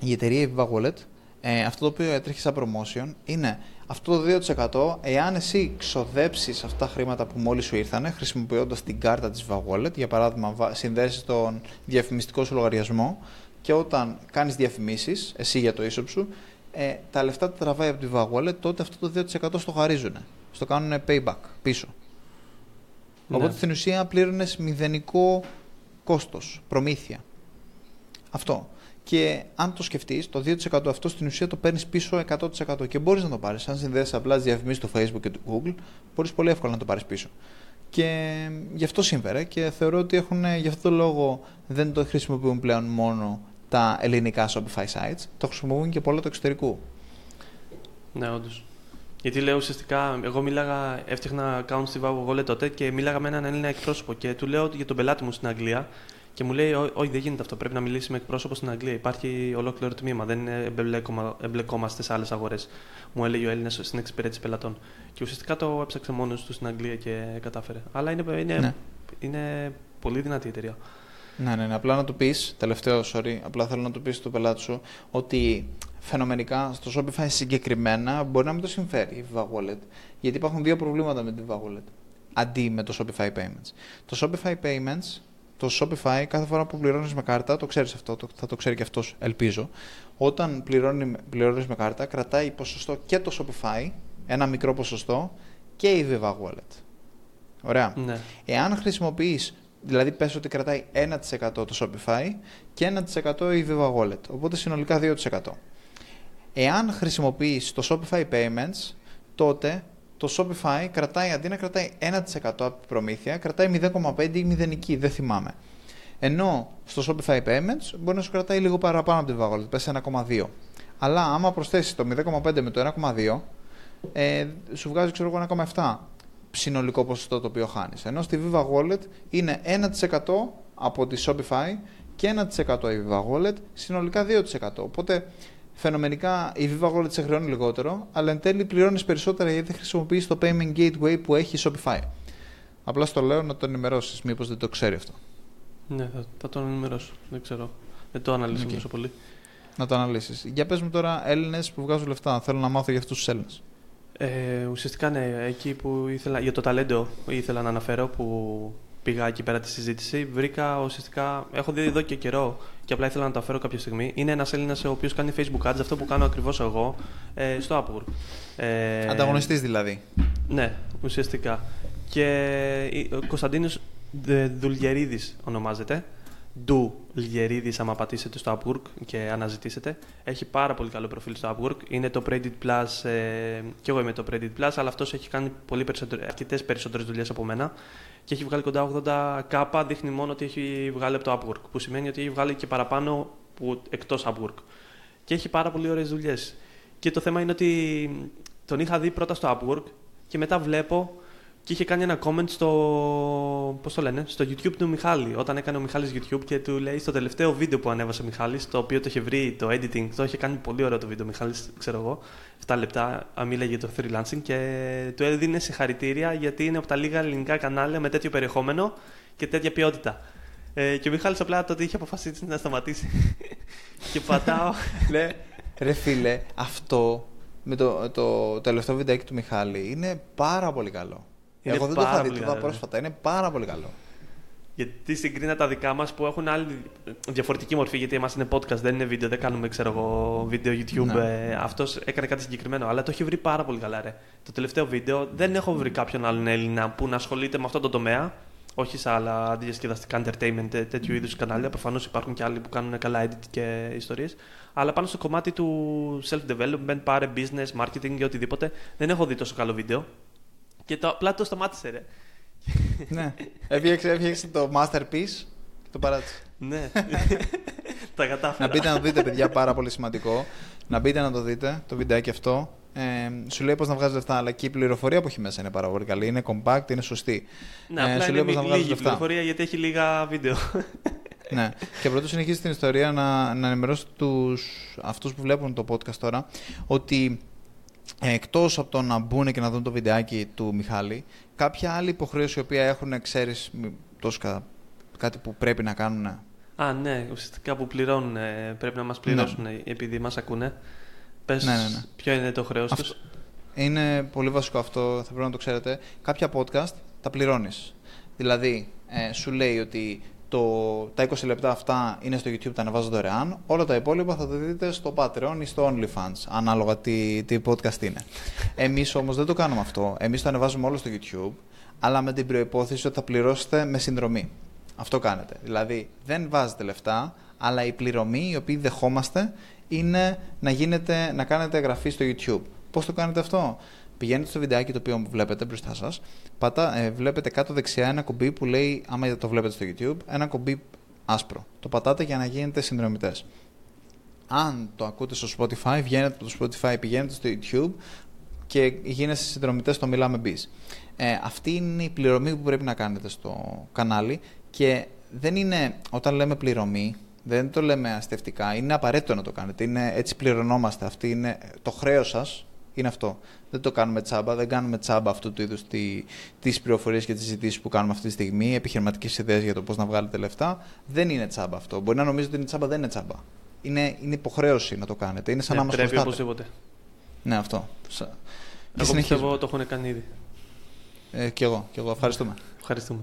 η εταιρεία η Viva Wallet, ε, αυτό το οποίο έτρεχε σαν promotion είναι αυτό το 2% εάν εσύ ξοδέψεις αυτά τα χρήματα που μόλις σου ήρθανε χρησιμοποιώντας την κάρτα της Viva Wallet, για παράδειγμα βα- συνδέσεις τον διαφημιστικό σου λογαριασμό και όταν κάνεις διαφημίσεις, εσύ για το e σου, ε, τα λεφτά τα τραβάει από τη Viva Wallet, τότε αυτό το 2% στο χαρίζουν. Στο κάνουν payback πίσω. Οπότε Ναι. στην ουσία πλήρωνε μηδενικό κόστος, προμήθεια. Αυτό. Και αν το σκεφτείς, το 2% αυτό στην ουσία το παίρνεις πίσω 100% και μπορείς να το πάρεις. Αν συνδέσει απλά τις διαφημίσεις του Facebook και του Google, μπορείς πολύ εύκολα να το πάρεις πίσω. Και γι' αυτό σύμφερε και θεωρώ ότι έχουν, γι' αυτό το λόγο δεν το χρησιμοποιούν πλέον μόνο τα ελληνικά Shopify sites, το χρησιμοποιούν και πολλά του εξωτερικού. Ναι, όντως. Γιατί λέω ουσιαστικά, εγώ μίλαγα, έφτιαχνα account στη Viva Wallet τότε και μίλαγα με έναν Έλληνα εκπρόσωπο και του λέω για τον πελάτη μου στην Αγγλία και μου λέει: «Ω- Όχι, δεν γίνεται αυτό. Πρέπει να μιλήσει με εκπρόσωπο στην Αγγλία. Υπάρχει ολόκληρο τμήμα. Δεν είναι εμπλέκομα- εμπλεκόμαστε σε άλλες αγορές. Μου έλεγε ο Έλληνας στην εξυπηρέτηση πελατών. Και ουσιαστικά το έψαξε μόνος του στην Αγγλία και κατάφερε. Αλλά είναι, είναι, Ναι. είναι πολύ δυνατή η εταιρεία. Ναι, ναι, ναι. Απλά να του πεις, τελευταίο, sorry, απλά θέλω να του πεις στον πελάτη σου ότι φαινομενικά στο Shopify συγκεκριμένα μπορεί να μην το συμφέρει η Viva Wallet. Γιατί υπάρχουν δύο προβλήματα με τη Viva Wallet αντί με το Shopify Payments. Το Shopify Payments, το Shopify κάθε φορά που πληρώνεις με κάρτα, το ξέρεις αυτό, το, θα το ξέρει και αυτός, ελπίζω. Όταν πληρώνει, πληρώνεις με κάρτα, κρατάει ποσοστό και το Shopify, ένα μικρό ποσοστό, και η Viva Wallet. Ωραία. Ναι. Εάν χρησιμοποιείς, δηλαδή πες ότι κρατάει 1% το Shopify και 1% η Viva Wallet, οπότε συνολικά 2%. Εάν χρησιμοποιείς το Shopify Payments, τότε το Shopify κρατάει, αντί να κρατάει 1% από την προμήθεια, κρατάει 0,5 ή μηδενική, δεν θυμάμαι. Ενώ στο Shopify Payments μπορεί να σου κρατάει λίγο παραπάνω από τη Viva Wallet, πες 1,2. Αλλά άμα προσθέσεις το 0,5 με το 1,2, ε, σου βγάζει ξέρω εγώ 1,7 συνολικό ποσοστό το οποίο χάνεις. Ενώ στη Viva Wallet είναι 1% από τη Shopify και 1% η Viva Wallet, συνολικά 2%. Οπότε φαινομενικά η Viva Wallet σε χρεώνει λιγότερο, αλλά εν τέλει πληρώνεις περισσότερα γιατί δεν χρησιμοποιείς το payment gateway που έχει η Shopify. Απλά στο λέω να το ενημερώσεις, μήπως δεν το ξέρει αυτό. Ναι, θα, θα τον ενημερώσω. Δεν ξέρω. Δεν το αναλύσω Οκ. τόσο πολύ. Να το αναλύσεις. Για πες μου τώρα Έλληνες που βγάζουν λεφτά. Θέλω να μάθω για αυτούς τους Έλληνες. Ε, ουσιαστικά ναι, εκεί που ήθελα, για το ταλέντο ήθελα να αναφέρω που πήγα εκεί πέρα τη συζήτηση. Βρήκα ουσιαστικά, έχω δει εδώ και καιρό και απλά ήθελα να το αφαίρω κάποια στιγμή. Είναι ένας Έλληνας ο οποίος κάνει Facebook ads, αυτό που κάνω ακριβώς εγώ, ε, στο Upwork. Ε, Ανταγωνιστής δηλαδή. Ναι, ουσιαστικά. Και ο Κωνσταντίνος Δουλγερίδης ονομάζεται. Ντου Λιερίδης, άμα πατήσετε στο Upwork και αναζητήσετε. Έχει πάρα πολύ καλό προφίλ στο Upwork. Είναι το Predit Plus, ε, και εγώ είμαι το Predit Plus, αλλά αυτός έχει κάνει πολύ περισσότερο, αρκετές περισσότερες δουλειές από μένα και έχει βγάλει κοντά 80 κάπα, δείχνει μόνο ότι έχει βγάλει από το Upwork, που σημαίνει ότι έχει βγάλει και παραπάνω που, εκτός Upwork. και έχει πάρα πολύ ωραίες δουλειές. Και το θέμα είναι ότι τον είχα δει πρώτα στο Upwork και μετά βλέπω και είχε κάνει ένα comment στο, πώς το λένε, στο YouTube του Μιχάλη. Όταν έκανε ο Μιχάλης YouTube και του λέει στο τελευταίο βίντεο που ανέβασε ο Μιχάλης, το οποίο το είχε βρει το editing, το είχε κάνει πολύ ωραίο το βίντεο ο Μιχάλης, ξέρω εγώ, 7 λεπτά, μίλαγε για το freelancing και του έδινε συγχαρητήρια γιατί είναι από τα λίγα ελληνικά κανάλια με τέτοιο περιεχόμενο και τέτοια ποιότητα. Ε, και ο Μιχάλης απλά τότε είχε αποφασίσει να σταματήσει. και πατάω. ναι. Ρε φίλε, αυτό με το, το τελευταίο βιντεάκι του Μιχάλη είναι πάρα πολύ καλό. Είναι Εγώ δεν το είχα πάρα δει, πολύ το είδα καλό, ναι. πρόσφατα. Είναι πάρα πολύ καλό. Γιατί συγκρίνα τα δικά μας που έχουν άλλη διαφορετική μορφή. Γιατί εμάς είναι podcast, δεν είναι βίντεο, δεν κάνουμε ξέρω εγώ, βίντεο YouTube. Ναι. Ε, Αυτός έκανε κάτι συγκεκριμένο. Αλλά το έχει βρει πάρα πολύ καλά. Ρε. Το τελευταίο βίντεο δεν έχω βρει κάποιον άλλον Έλληνα που να ασχολείται με αυτό το τομέα. Όχι σε άλλα αντιδιασκεδαστικά entertainment, τέ- τέτοιου είδους κανάλια. Προφανώς υπάρχουν και άλλοι που κάνουν καλά edit και ιστορίες. Αλλά πάνω στο κομμάτι του self-development, πάρε business, marketing ή οτιδήποτε, δεν έχω δει τόσο καλό βίντεο. Και το, απλά το σταμάτησε, ρε. ναι. Έφτιαξε, έφτιαξε το masterpiece και το παράτησε. ναι. Τα κατάφερα. να μπείτε να το δείτε, παιδιά, πάρα πολύ σημαντικό. Να μπείτε να το δείτε, το βιντεάκι αυτό. Ε, σου λέει πώς να βγάζεις λεφτά, αλλά και η πληροφορία που έχει μέσα είναι πάρα πολύ καλή. Είναι compact, είναι σωστή. Ναι, Ε, απλά σου είναι λέει πώς να μη- βγάζεις λίγη λεφτά. πληροφορία γιατί έχει λίγα βίντεο. ναι. Και πρωτού συνεχίσει την ιστορία να, να ενημερώσω τους, αυτούς που βλέπουν το podcast τώρα ότι ε, εκτός από το να μπουν και να δουν το βιντεάκι του Μιχάλη, κάποια άλλη υποχρέωση η οποία έχουν, ξέρεις, μη- τόσο κα- κάτι που πρέπει να κάνουν. Α, ναι, ουσιαστικά που πληρώνουν, ε, πρέπει να μας πληρώσουν ε, επειδή μας ακούνε. Πες Ναι, ναι, ναι. ποιο είναι το χρέος Αυτό- τους. Είναι πολύ βασικό αυτό, θα πρέπει να το ξέρετε. Κάποια podcast τα πληρώνεις. Δηλαδή, ε, σου λέει ότι το, τα 20 λεπτά αυτά είναι στο YouTube, τα ανεβάζω δωρεάν. Όλα τα υπόλοιπα θα τα δείτε στο Patreon ή στο OnlyFans, ανάλογα τι, τι podcast είναι. Εμείς όμως δεν το κάνουμε αυτό. Εμείς το ανεβάζουμε όλο στο YouTube, αλλά με την προϋπόθεση ότι θα πληρώσετε με συνδρομή. Αυτό κάνετε. Δηλαδή, δεν βάζετε λεφτά, αλλά η πληρωμή η οποία δεχόμαστε είναι να, γίνετε, να κάνετε εγγραφή στο YouTube. Πώς το κάνετε αυτό; Πηγαίνετε στο βιντεάκι το οποίο βλέπετε μπροστά σας, πατά, ε, βλέπετε κάτω δεξιά ένα κουμπί που λέει, άμα το βλέπετε στο YouTube, ένα κουμπί άσπρο. Το πατάτε για να γίνετε συνδρομητές. Αν το ακούτε στο Spotify, βγαίνετε από το Spotify, πηγαίνετε στο YouTube και γίνεστε συνδρομητές στο Μιλάμε Biz. Ε, αυτή είναι η πληρωμή που πρέπει να κάνετε στο κανάλι και δεν είναι, όταν λέμε πληρωμή, δεν το λέμε αστευτικά, είναι απαραίτητο να το κάνετε, είναι, έτσι πληρωνόμαστε, αυτή είναι, το χρέος σας είναι αυτό. Δεν το κάνουμε τσάμπα, δεν κάνουμε τσάμπα αυτού του είδους τη, τις πληροφορίες και τις συζητήσεις που κάνουμε αυτή τη στιγμή, επιχειρηματικές ιδέες για το πώς να βγάλετε λεφτά. Δεν είναι τσάμπα αυτό. Μπορεί να νομίζετε ότι είναι τσάμπα, δεν είναι τσάμπα. Είναι, είναι υποχρέωση να το κάνετε. Είναι σαν Ναι, να μας πρέπει χρωστάτε. οπωσδήποτε. Ναι, αυτό. Σα- Και Εγώ συνεχίζουμε. πιστεύω το έχουν κάνει ήδη. Ε, κι εγώ, κι εγώ. Ευχαριστούμε. Ευχαριστούμε.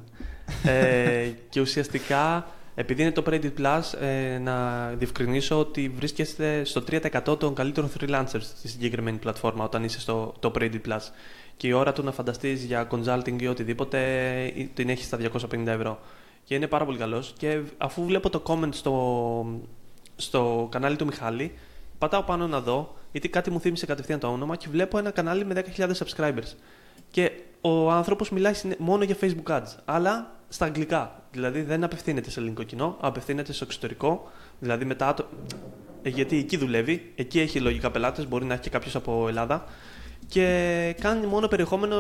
ε, και ουσιαστικά, επειδή είναι το Predit Plus, ε, να διευκρινίσω ότι βρίσκεστε στο 3% των καλύτερων freelancers στη συγκεκριμένη πλατφόρμα όταν είσαι στο το Predit Plus. Και η ώρα του να φανταστείς για consulting ή οτιδήποτε ε, την έχεις στα 250 ευρώ. Και είναι πάρα πολύ καλός. Και αφού βλέπω το comment στο, στο κανάλι του Μιχάλη, πατάω πάνω να δω, γιατί κάτι μου θύμισε κατευθείαν το όνομα και βλέπω ένα κανάλι με 10.000 subscribers. Και ο άνθρωπος μιλάει συνε- μόνο για Facebook ads, αλλά στα αγγλικά. Δηλαδή δεν απευθύνεται σε ελληνικό κοινό, απευθύνεται στο εξωτερικό. Δηλαδή μετά το. ε, Γιατί εκεί δουλεύει, εκεί έχει λογικά πελάτες, μπορεί να έχει και κάποιος από Ελλάδα. Και κάνει μόνο περιεχόμενο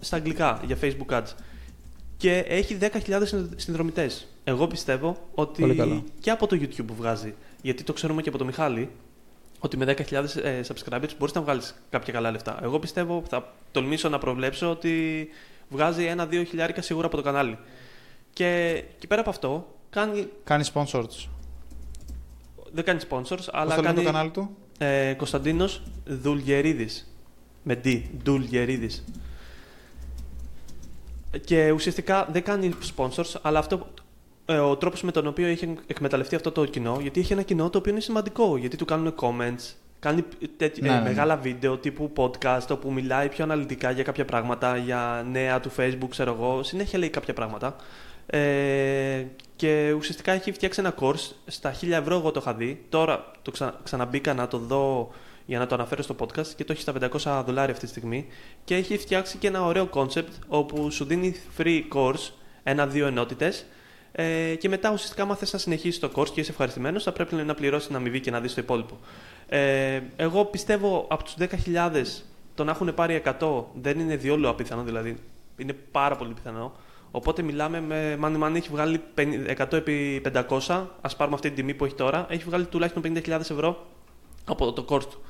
στα αγγλικά για Facebook ads. Και έχει 10.000 συνδρομητές. Εγώ πιστεύω ότι Πολύ καλό. και από το YouTube βγάζει. Γιατί το ξέρουμε και από τον Μιχάλη, ότι με 10.000 ε, subscribers μπορείς να βγάλεις κάποια καλά λεφτά. Εγώ πιστεύω, θα τολμήσω να προβλέψω ότι βγάζει ένα-δύο χιλιάρικα σίγουρα από το κανάλι. Και, και πέρα από αυτό, κάνει, Κάνει sponsors. δεν κάνει sponsors, αλλά Πώς το λέμε κάνει το κανάλι του; ε, Κωνσταντίνος Δουλγερίδης. Με D, Δουλγερίδης. Και ουσιαστικά δεν κάνει sponsors, αλλά αυτό, ε, ο τρόπος με τον οποίο έχει εκμεταλλευτεί αυτό το κοινό, γιατί έχει ένα κοινό το οποίο είναι σημαντικό, γιατί του κάνουν comments, κάνει τέτοι- Ναι, ε, ναι, ναι. μεγάλα βίντεο τύπου podcast, όπου μιλάει πιο αναλυτικά για κάποια πράγματα, για νέα του facebook, ξέρω εγώ, συνέχεια λέει κάποια πράγματα. Ε, και ουσιαστικά έχει φτιάξει ένα course στα 1000 ευρώ εγώ το είχα δει. Τώρα το ξα... ξαναμπήκα να το δω για να το αναφέρω στο podcast και το έχει στα 500 δολάρια αυτή τη στιγμή. Και έχει φτιάξει και ένα ωραίο concept όπου σου δίνει free course, ένα-δύο ενότητες. Ε, και μετά ουσιαστικά, άμα θες να συνεχίσεις το course και είσαι ευχαριστημένος, θα πρέπει να πληρώσεις την αμοιβή και να δεις το υπόλοιπο. Ε, εγώ πιστεύω από τους 10.000 το να έχουν πάρει 100 δεν είναι διόλου απίθανο, δηλαδή είναι πάρα πολύ πιθανό. Οπότε μιλάμε με Money Money έχει βγάλει 100 επί 500, ας πάρουμε αυτή την τιμή που έχει τώρα, έχει βγάλει τουλάχιστον 50.000 ευρώ από το course του.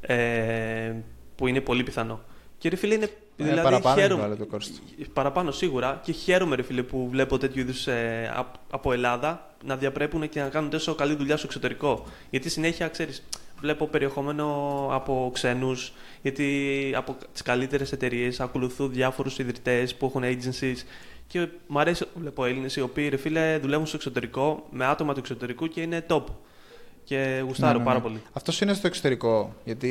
Ε, που είναι πολύ πιθανό. Και ρε φίλε είναι. Ε, δηλαδή, παραπάνω χαίρομαι, έχει βάλει το course του. Παραπάνω σίγουρα και χαίρομαι ρε φίλε που βλέπω τέτοιου είδους ε, απ- από Ελλάδα να διαπρέπουν και να κάνουν τόσο καλή δουλειά στο εξωτερικό. Γιατί συνέχεια ξέρεις, βλέπω περιεχόμενο από ξένους, γιατί από τις καλύτερες εταιρείες ακολουθούν διάφορους ιδρυτές που έχουν agencies. Και μου αρέσει να βλέπω Έλληνες οι οποίοι ρε φίλε δουλεύουν στο εξωτερικό με άτομα του εξωτερικού και είναι top. Και γουστάρω Ναι, ναι, πάρα ναι. πολύ. Αυτός είναι στο εξωτερικό. Γιατί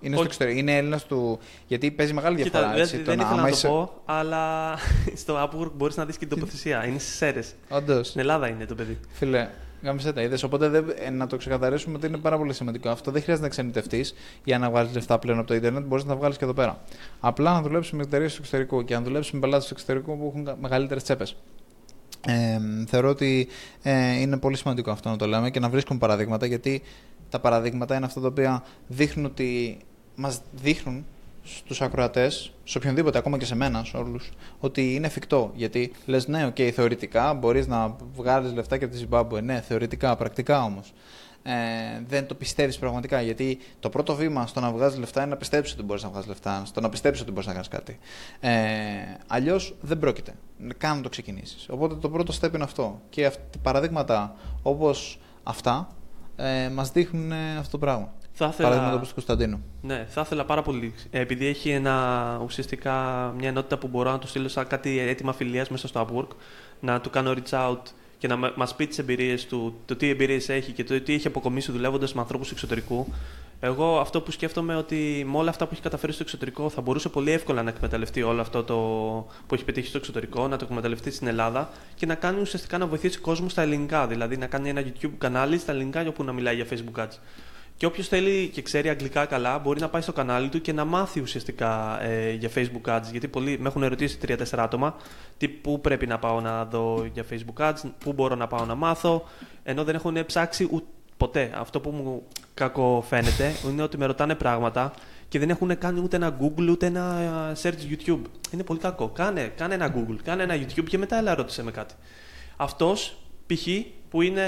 είναι στο Όχι. εξωτερικό. Είναι Έλληνας του. Γιατί παίζει μεγάλη διαφορά. Κοίτα, έτσι, δεν, το δεν να- ήθελα άμα να το είσαι- πω, αλλά στο Upwork μπορείς να δεις και την τοποθεσία. Είναι στις αίρε. Όντως. Στην Ελλάδα είναι το παιδί. Φίλε, γάμισε τα είδες. Οπότε δεν- ε, να το ξεκαθαρίσουμε ότι είναι πάρα πολύ σημαντικό. Αυτό δεν χρειάζεται να ξενιτευτείς για να βγάλεις λεφτά πλέον από το Ιντερνετ. Μπορείς να τα βγάλεις και εδώ πέρα. Απλά να δουλέψεις με εταιρείες του εξωτερικού και να δουλέψεις με πελάτες του εξωτερικού που έχουν μεγαλύτερες τσέπες. Ε, θεωρώ ότι ε, είναι πολύ σημαντικό αυτό να το λέμε και να βρίσκουμε παραδείγματα γιατί τα παραδείγματα είναι αυτά τα οποία δείχνουν ότι μας δείχνουν στους ακροατές, σε οποιονδήποτε, ακόμα και σε μένα, σε όλους, ότι είναι εφικτό. Γιατί λες ναι, οκ, θεωρητικά μπορείς να βγάλεις λεφτά και από τη Ζιμπάμπουε. Ναι, θεωρητικά, πρακτικά όμως. Ε, δεν το πιστεύεις πραγματικά. Γιατί το πρώτο βήμα στο να βγάζεις λεφτά είναι να πιστέψεις ότι μπορείς να βγάλεις λεφτά, στο να πιστέψεις ότι μπορείς να κάνεις κάτι. Ε, Αλλιώς δεν πρόκειται. Καν να το ξεκινήσεις. Οπότε το πρώτο step είναι αυτό. Και αυ- παραδείγματα όπως αυτά ε, μας δείχνουν ε, αυτό το πράγμα. Θα ήθελα, Παραδείγματα όπως του Κωνσταντίνου. ναι, θα ήθελα πάρα πολύ. Ε, Επειδή έχει ένα, ουσιαστικά μια ενότητα που μπορώ να του στείλω σαν κάτι έτοιμα φιλίας μέσα στο Upwork, να του κάνω reach out και να μας πει τις εμπειρίες του, το τι εμπειρίες έχει και το τι έχει αποκομίσει δουλεύοντας με ανθρώπους εξωτερικού. Εγώ αυτό που σκέφτομαι ότι με όλα αυτά που έχει καταφέρει στο εξωτερικό θα μπορούσε πολύ εύκολα να εκμεταλλευτεί όλο αυτό το που έχει πετύχει στο εξωτερικό, να το εκμεταλλευτεί στην Ελλάδα και να κάνει ουσιαστικά να βοηθήσει κόσμο στα ελληνικά. Δηλαδή να κάνει ένα YouTube κανάλι στα ελληνικά όπου να μιλάει για Facebook ads. Και όποιος θέλει και ξέρει αγγλικά καλά, μπορεί να πάει στο κανάλι του και να μάθει ουσιαστικά ε, για Facebook ads. Γιατί πολλοί με έχουν ερωτήσει τρία-τέσσερα άτομα τι, πού πρέπει να πάω να δω για Facebook ads, πού μπορώ να πάω να μάθω, ενώ δεν έχουν ψάξει ούτε ποτέ. Αυτό που μου κακό φαίνεται είναι ότι με ρωτάνε πράγματα και δεν έχουν κάνει ούτε ένα Google ούτε ένα ε, search YouTube. Είναι πολύ κακό. Κάνε, κάνε ένα Google, κάνε ένα YouTube και μετά έλα ρώτησε με κάτι. Αυτός π.χ. που είναι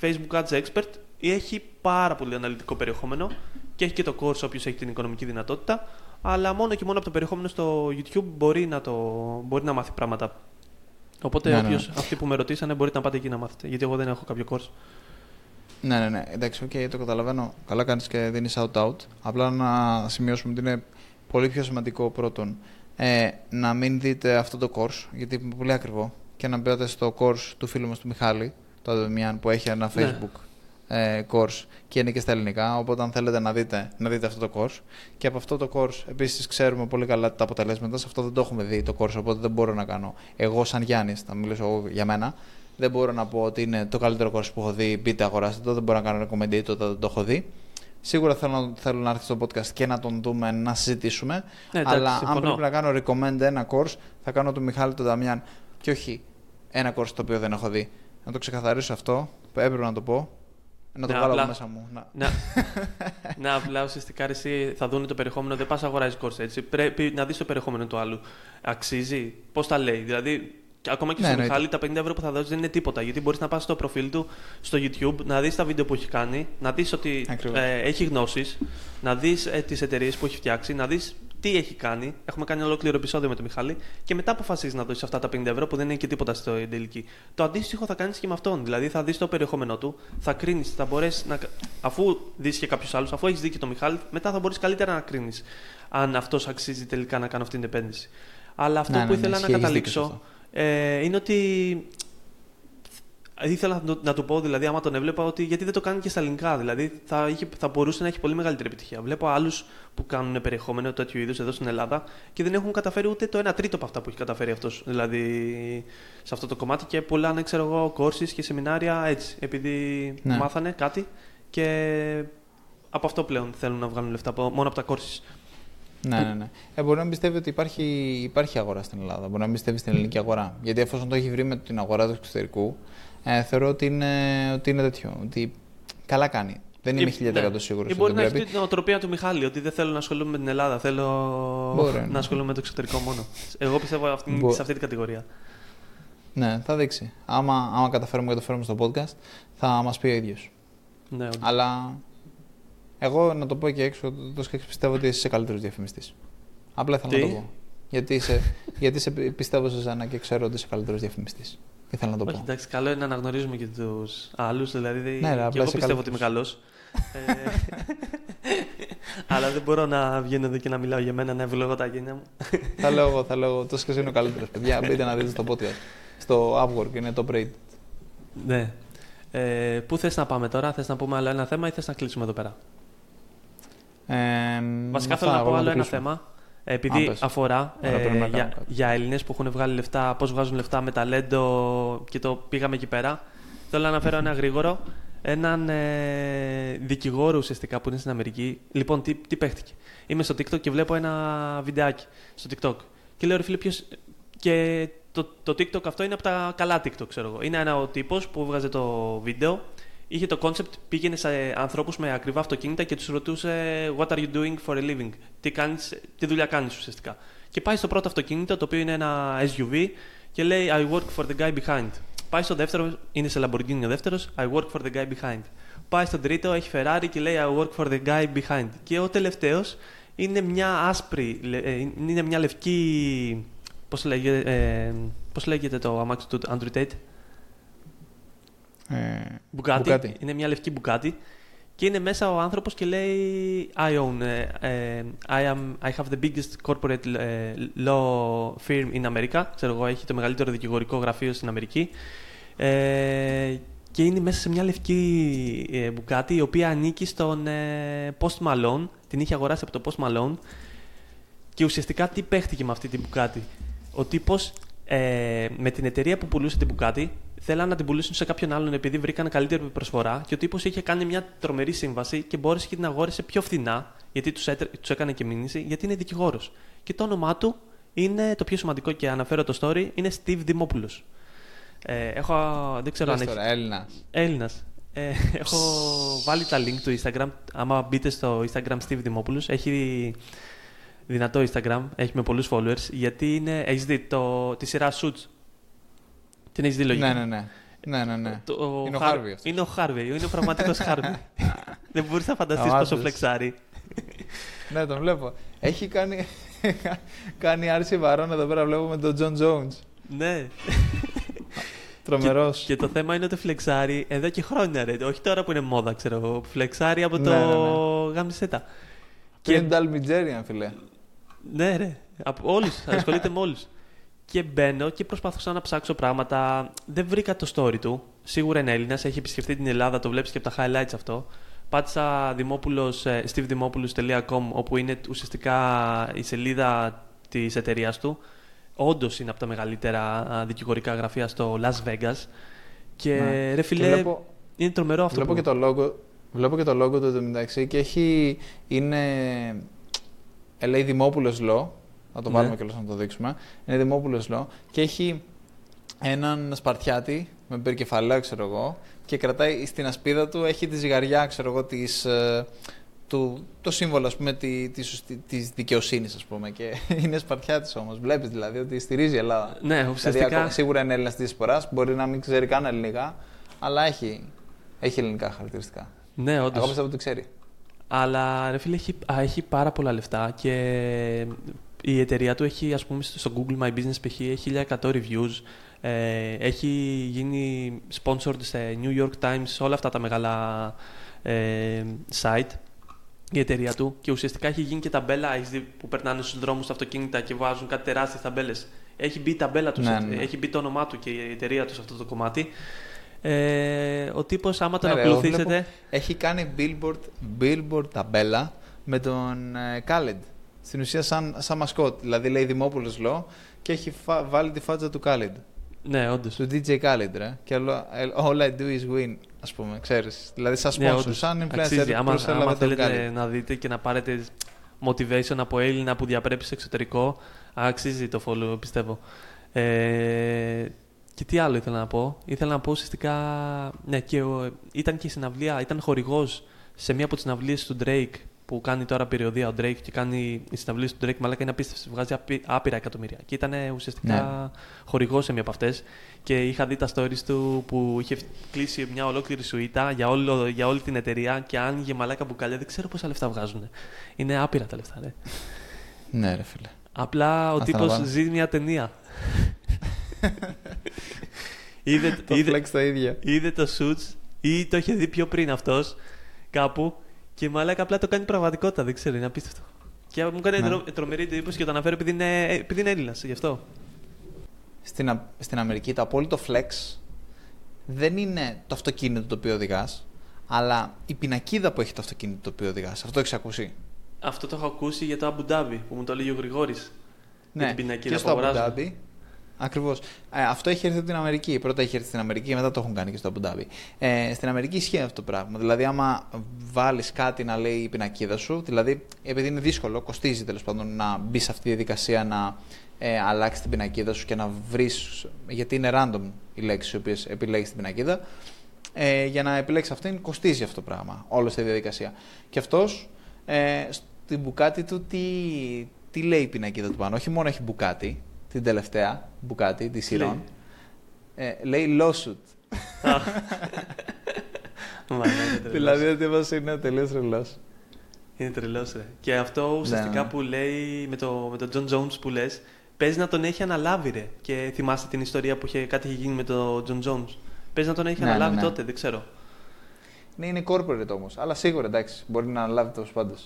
Facebook Ads Expert έχει πάρα πολύ αναλυτικό περιεχόμενο και έχει και το course όποιος έχει την οικονομική δυνατότητα αλλά μόνο και μόνο από το περιεχόμενο στο YouTube μπορεί να, το, μπορεί να μάθει πράγματα. Οπότε Ναι, ναι, όποιος, ναι. αυτοί που με ρωτήσανε μπορείτε να πάτε εκεί να μάθετε γιατί εγώ δεν έχω κάποιο course. Ναι, ναι, ναι. Εντάξει, οκ, το καταλαβαίνω. Καλά κάνεις και δίνεις shout-out. Απλά να σημειώσουμε ότι είναι πολύ πιο σημαντικό πρώτον ε, να μην δείτε αυτό το course, γιατί είναι πολύ ακριβό, και να μπείτε στο course του φίλου μας του Μιχάλη, το Αδεμιάν, που έχει ένα Ναι. Facebook ε, course και είναι και στα ελληνικά. Οπότε, αν θέλετε να δείτε, να δείτε αυτό το course. Και από αυτό το course, επίσης, ξέρουμε πολύ καλά τα αποτελέσματα. Σε αυτό δεν το έχουμε δει το course, οπότε δεν μπορώ να κάνω. Εγώ, σαν Γιάννης, θα μιλήσω εγώ για μένα, δεν μπορώ να πω ότι είναι το καλύτερο course που έχω δει. Μπείτε, αγοράστε το. Δεν μπορώ να κάνω recommendate όταν δεν το έχω δει. Σίγουρα θέλω, θέλω να έρθει στο podcast και να τον δούμε, να συζητήσουμε. Ναι, εντάξει, αλλά αν συμφωνώ. πρέπει να κάνω recommend ένα course, θα κάνω του Μιχάλη τον Δαμιάν και όχι ένα course το οποίο δεν έχω δει. Να το ξεκαθαρίσω αυτό, έπρεπε να το πω. Να το Ναι, βγάλω απλά- από μέσα μου. Να... Να, να απλά ουσιαστικά ρε, εσύ θα δουν το περιεχόμενο, δεν πας αγοράζεις course έτσι. Πρέπει να δεις το περιεχόμενο του άλλου. Αξίζει, πώς τα λέει; Δηλαδή, και ακόμα και Ναι, στο εννοείται. Μιχάλη τα 50 ευρώ που θα δώσει δεν είναι τίποτα. Γιατί μπορείς να πας στο προφίλ του στο YouTube, να δεις τα βίντεο που έχει κάνει, να δεις ότι Ακριβώς. ε, έχει γνώσεις, να δεις ε, τις εταιρείες που έχει φτιάξει, να δεις τι έχει κάνει. Έχουμε κάνει ολόκληρο επεισόδιο με τον Μιχάλη και μετά αποφασίζει να δώσει αυτά τα 50 ευρώ που δεν είναι και τίποτα στο τελική. Το αντίστοιχο θα κάνεις και με αυτόν. Δηλαδή θα δεις το περιεχόμενό του, θα κρίνεις, θα μπορέσει να. Αφού δεις και κάποιους άλλους, αφού έχεις δει και τον Μιχάλη, μετά θα μπορείς καλύτερα να κρίνεις αν αυτός αξίζει τελικά να κάνω αυτή την επένδυση. Αλλά αυτό Ναι, που ναι, ναι, ήθελα ισχύει, να έχεις δίκιο σε καταλήξω ε, είναι ότι ήθελα να, το- να του πω, δηλαδή, άμα τον έβλεπα, ότι γιατί δεν το κάνει και στα ελληνικά. Δηλαδή, θα, είχε, θα μπορούσε να έχει πολύ μεγαλύτερη επιτυχία. Βλέπω άλλους που κάνουν περιεχόμενο τέτοιου είδους εδώ στην Ελλάδα και δεν έχουν καταφέρει ούτε το 1 τρίτο από αυτά που έχει καταφέρει αυτός. Δηλαδή, σε αυτό το κομμάτι και πολλά, ναι, ξέρω εγώ, courses και σεμινάρια έτσι. Επειδή Ναι. μάθανε κάτι και από αυτό πλέον θέλουν να βγάλουν λεφτά, από- μόνο από τα courses. Ναι, ναι, ναι. Ε, μπορεί να πιστεύει ότι υπάρχει, υπάρχει αγορά στην Ελλάδα. Μπορεί να μην πιστεύει στην ελληνική αγορά. Γιατί εφόσον το έχει βρει με την αγορά του εξωτερικού, ε, θεωρώ ότι είναι, ότι είναι τέτοιο. Ότι καλά κάνει. Δεν είμαι Ή- 1000% ναι. σίγουρος. Ή μπορεί να έχει την οτροπία του Μιχάλη, ότι δεν θέλω να ασχολούμαι με την Ελλάδα, θέλω Μπορεί, ναι. να ασχολούμαι με το εξωτερικό μόνο. Εγώ πιστεύω αυτή, Μπο- σε αυτή την κατηγορία. Ναι, θα δείξει. Άμα, άμα καταφέρουμε και το φέρουμε στο podcast, θα μας πει ο ίδιος. Ναι, όντως. Αλλά εγώ να το πω και έξω, το σκέφτομαι, πιστεύω ότι είσαι καλύτερος διαφημιστής. Απλά ήθελα Τι; να το πω. Γιατί, είσαι, γιατί σε πιστεύω σε σένα και ξέρω ότι είσαι καλύτερος διαφημιστής. Ήθελα να το Όχι, πω. εντάξει, καλό είναι να αναγνωρίζουμε και τους άλλους. Δηλαδή, Ναι, ρε, και απλά εγώ είσαι πιστεύω ότι είμαι καλός. αλλά δεν μπορώ να βγαίνω εδώ και να μιλάω για μένα, να ευλογώ τα γένια μου. θα λέω εγώ, θα λέω εγώ. Το σκέφτομαι είναι ο καλύτερο. Παιδιά, μπείτε να δείτε στο podcast. Στο Upwork είναι το Braid. ναι. Ε, πού θες να πάμε τώρα, θες να πούμε άλλο ένα θέμα ή θες να κλείσουμε εδώ πέρα; Ε, Βασικά αυτά, θέλω να εγώ πω άλλο το ένα κλείσουμε. θέμα. Επειδή Α, πες. αφορά Ωραία, πρέπει να ε, κάνουμε για, κάτι. για Έλληνες που έχουν βγάλει λεφτά, πώς βγάζουν λεφτά με ταλέντο και το πήγαμε εκεί πέρα. Θέλω να αναφέρω ένα γρήγορο. Έναν ε, δικηγόρο ουσιαστικά που είναι στην Αμερική. Λοιπόν, τι, τι παίχτηκε. Είμαι στο TikTok και βλέπω ένα βιντεάκι στο TikTok. Και λέω ρε φίλε, ποιος... Και το, το TikTok αυτό είναι από τα καλά TikTok, ξέρω εγώ. Είναι ένα ο τύπος που βγάζει το βίντεο. Είχε το concept, πήγαινε σε ανθρώπους με ακριβά αυτοκίνητα και τους ρωτούσε What are you doing for a living? Τι, κάνεις, τι δουλειά κάνεις ουσιαστικά. Και πάει στο πρώτο αυτοκίνητο, το οποίο είναι ένα SUV, και λέει I work for the guy behind. Πάει στο δεύτερο, είναι σε Lamborghini ο δεύτερος, I work for the guy behind. Πάει στον τρίτο, έχει Ferrari και λέει I work for the guy behind. Και ο τελευταίος είναι μια άσπρη, λε- ε, είναι μια λευκή. Πώς λέγεται, ε, πώς λέγεται το αμάξι του Andrew Tate; Ε, Μπουκάτι. Μπουκάτι. Είναι μια λευκή μπουκάτι. Και είναι μέσα ο άνθρωπος και λέει I own, ε, ε, I, am, I have the biggest corporate ε, law firm in America. Ξέρω εγώ, έχει το μεγαλύτερο δικηγορικό γραφείο στην Αμερική. Ε, και είναι μέσα σε μια λευκή ε, Bugatti η οποία ανήκει στον ε, Post Malone. Την είχε αγοράσει από το Post Malone. Και ουσιαστικά τι παίχτηκε με αυτή την Bugatti. Ο τύπος ε, με την εταιρεία που πουλούσε την Bugatti θέλαν να την πουλήσουν σε κάποιον άλλον επειδή βρήκαν καλύτερη προσφορά και ο τύπος είχε κάνει μια τρομερή σύμβαση και μπόρεσε και την αγόρασε πιο φθηνά γιατί τους τους έκανε και μήνυση γιατί είναι δικηγόρος. Και το όνομά του είναι το πιο σημαντικό και αναφέρω το story είναι Steve Dimopoulos. Ε, έχω, δεν ξέρω αν λες έχει. τώρα, Έλληνας. Έλληνας. Ε, έχω βάλει τα link του Instagram. Άμα μπείτε στο Instagram Steve Dimopoulos, έχει δυνατό Instagram, έχει με πολλούς followers, γιατί είναι, έχεις δει το, τη σειρά Suits; Την έχεις δει λογικά. Ναι, ναι, ναι. Ναι, ναι, ναι. Το- Είναι ο Har- Harvey αυτός. Είναι ο Harvey, είναι ο πραγματικός Harvey. Δεν μπορείς να φανταστείς Αμάτως. πόσο φλεξάρει. Ναι, τον βλέπω. Έχει κάνει, κάνει άρση βαρών εδώ πέρα. Βλέπουμε τον John Jones. ναι. Τρομερός. Και το θέμα είναι ότι φλεξάρει εδώ και χρόνια, ρε. Όχι τώρα που είναι μόδα, ξέρω εγώ. Φλεξάρει από Ναι, το ναι, ναι. γάμισέτα. Και είναι Dalmigerian, φιλέ. Ναι, ρε. Από όλους. Ασχολείται με όλους. Και μπαίνω και προσπαθούσα να ψάξω πράγματα. Δεν βρήκα το story του. Σίγουρα είναι Έλληνας, έχει επισκεφτεί την Ελλάδα, το βλέπεις και από τα highlights αυτό. Πάτησα Δημόπουλος, ε, stevedimopoulos.com, όπου είναι ουσιαστικά η σελίδα της εταιρείας του. Όντως είναι από τα μεγαλύτερα α, δικηγορικά γραφεία στο Las Vegas. Και Ναι. ρε φιλέ, Και βλέπω, είναι τρομερό αυτό βλέπω, που... και το logo, βλέπω και το logo του εντωμεταξύ και έχει. Είναι. ε, Λέει Δημόπουλος Λό. Θα το Ναι. βάλουμε κιόλας να το δείξουμε. Είναι Δημόπουλος Λό και έχει έναν Σπαρτιάτη με περκεφαλαίο, ξέρω εγώ, και κρατάει στην ασπίδα του έχει τη ζυγαριά, ξέρω εγώ, της, ε, του, το σύμβολο, ας πούμε, τη, της, σωστη- της δικαιοσύνης, ας πούμε. Και είναι Σπαρτιάτης όμως. Βλέπεις δηλαδή ότι στηρίζει η Ελλάδα. Ναι, Δηλαδή, ουσιαστικά... ακόμα- σίγουρα είναι Έλληνας της διασποράς, μπορεί να μην ξέρει καν ελληνικά, αλλά έχει, έχει ελληνικά χαρακτηριστικά. Ναι, όντως. Εγώ πιστεύω ότι ξέρει. Αλλά ρε φίλε, έχει, α, έχει πάρα πολλά λεφτά και η εταιρεία του έχει, ας πούμε, στο Google My Business π.χ. έχει 1100 reviews. Ε, έχει γίνει sponsored σε New York Times, σε όλα αυτά τα μεγάλα ε, site η εταιρεία του και ουσιαστικά έχει γίνει και ταμπέλα έχεις δει, που περνάνε στους δρόμους τα αυτοκίνητα και βάζουν κάτι τεράστιες ταμπέλες. Έχει μπει η ταμπέλα τους, Ναι, σε- ναι. έχει μπει το όνομά του και η εταιρεία τους σε αυτό το κομμάτι. Ε, ο τύπος άμα τον Ναι, ρε, εγώ ακολουθήσετε... βλέπω- Έχει κάνει billboard, billboard ταμπέλα με τον ε, Khaled. Στην ουσία σαν, σαν μασκότ. Δηλαδή λέει Δημόπουλος Λό και έχει φα- βάλει τη φάτσα του Khaled. Ναι, όντως. Του DJ Khaled, ρε. Και όλο- ε, all I do is win, ας πούμε, ξέρεις. Δηλαδή σαν Ναι, sponsor, όντως. σαν influencer. Αξίζει. Άμα, προσέλαβε άμα τον θέλετε Khaled. να δείτε και να πάρετε motivation από Έλληνα που διαπρέπει στο εξωτερικό, αξίζει το follow, πιστεύω. Ε, και τι άλλο ήθελα να πω. Ήθελα να πω ουσιαστικά. Ναι, και ο, ήταν και η συναυλία, ήταν χορηγός σε μία από τις συναυλίες του Drake που κάνει τώρα περιοδία ο Drake και κάνει οι συναυλίε του Drake, μαλάκα είναι απίστευτη. Βγάζει απει- άπειρα εκατομμύρια. Και ήταν ουσιαστικά Ναι. χορηγός σε μία από αυτές. Και είχα δει τα stories του που είχε κλείσει μια ολόκληρη σουίτα για, όλο, για όλη την εταιρεία και άνοιγε μαλάκα μπουκάλια. Δεν ξέρω πόσα λεφτά βγάζουν. Είναι άπειρα τα λεφτά, ρε. Ναι, ρε φίλε. Απλά ο Αυτά να τύπος πάνε. ζει μια ταινία. είδε, Το είδε, flex τα ίδια. είδε το Suits ή το είχε δει πιο πριν αυτός κάπου και μαλάκα απλά το κάνει πραγματικότητα. Δεν ξέρω, είναι απίστευτο. Και μου κάνει Ναι. τρο- τρομερή εντύπωση και το αναφέρω επειδή είναι, επειδή είναι Έλληνας, γι' αυτό. Στην, Α- στην Αμερική το απόλυτο flex δεν είναι το αυτοκίνητο το οποίο οδηγάς, αλλά η πινακίδα που έχει το αυτοκίνητο το οποίο οδηγάς. Αυτό έχεις ακούσει; Αυτό το έχω ακούσει για το Abu Dhabi που μου το έλεγε ο Γρηγόρης. Ναι, την πινακίδα και που στο Abu αγοράζουν. Dhabi; Ακριβώς. Ε, αυτό έχει έρθει από την Αμερική. Πρώτα έχει έρθει στην Αμερική και μετά το έχουν κάνει και στο Abu Dhabi. Ε, στην Αμερική ισχύει αυτό το πράγμα. Δηλαδή, άμα βάλεις κάτι να λέει η πινακίδα σου, δηλαδή επειδή είναι δύσκολο, κοστίζει τέλος πάντων να μπει σε αυτή τη διαδικασία να ε, αλλάξει την πινακίδα σου και να βρεις. Γιατί είναι random οι λέξεις οι οποίες επιλέγεις στην πινακίδα. Ε, για να επιλέξεις αυτήν κοστίζει αυτό το πράγμα, όλη αυτή η διαδικασία. Και αυτός ε, στην μπουκάτη του τι, τι λέει η πινακίδα του πάνω. Όχι μόνο έχει μπουκάτι, την τελευταία μπουκάτι τη Τι λέει; σειρών. Ε, λέει lawsuit. Μα, ναι, είναι τρελός. δηλαδή ο τύπος είναι τελείως τρελός. Είναι τρελός, ρε. Και αυτό ουσιαστικά Ναι. που λέει με, το, με τον John Jones που λες, παίζει να τον έχει αναλάβει, ρε. Και θυμάστε την ιστορία που είχε, κάτι είχε γίνει με τον John Jones. Παίζει να τον έχει Ναι, ναι, αναλάβει ναι. τότε, δεν ξέρω. Ναι, είναι corporate όμως. Αλλά σίγουρα εντάξει, μπορεί να αναλάβει τέλο πάντων.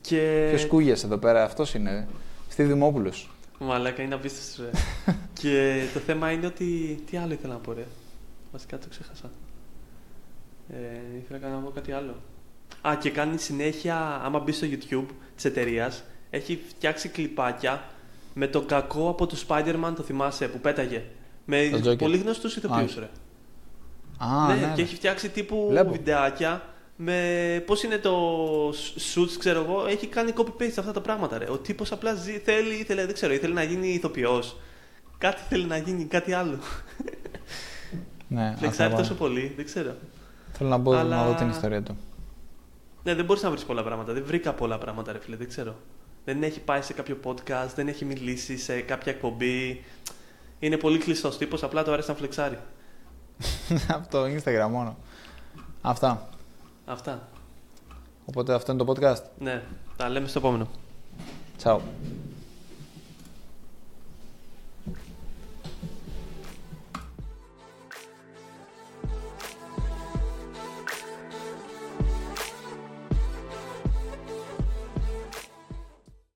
Και. Ποιος κούγε εδώ πέρα, αυτός είναι. Στη Δημόπουλο. Μαλάκα, είναι απίστευτος, ρε. και το θέμα είναι ότι. Τι άλλο ήθελα να πω, ρε. Βασικά το ξέχασα. Ε, ήθελα να πω κάτι άλλο. Α, και κάνει συνέχεια, άμα μπει στο YouTube της εταιρείας, έχει φτιάξει κλιπάκια με το κακό από το Spider-Man, το θυμάσαι, που πέταγε. Με Το Joker. πολύ γνωστούς ηθοποιούς, Α, ρε. Α, ναι, ναι, και έχει φτιάξει τύπου Βλέπω. βιντεάκια με πώς είναι το suits, ξέρω εγώ. Έχει κάνει copy-paste αυτά τα πράγματα, ρε. Ο τύπος απλά ζει, θέλει, ήθελε, δεν ξέρω, ήθελε να γίνει ηθοποιός. Κάτι θέλει να γίνει, κάτι άλλο. ναι, Φλεξάρει αυτό τόσο πολύ, δεν ξέρω. Θέλω να, μπω, Αλλά- να δω την ιστορία του. Ναι, δεν μπορείς να βρεις πολλά πράγματα. Δεν βρήκα πολλά πράγματα, ρε φίλε, δεν ξέρω. Δεν έχει πάει σε κάποιο podcast, δεν έχει μιλήσει σε κάποια εκπομπή. Είναι πολύ κλειστός τύπος, απλά το αρέσει να φλεξάρει. Από το Instagram μόνο. Αυτά. Αυτά. Οπότε αυτό είναι το podcast. Ναι, τα λέμε στο επόμενο. Ciao.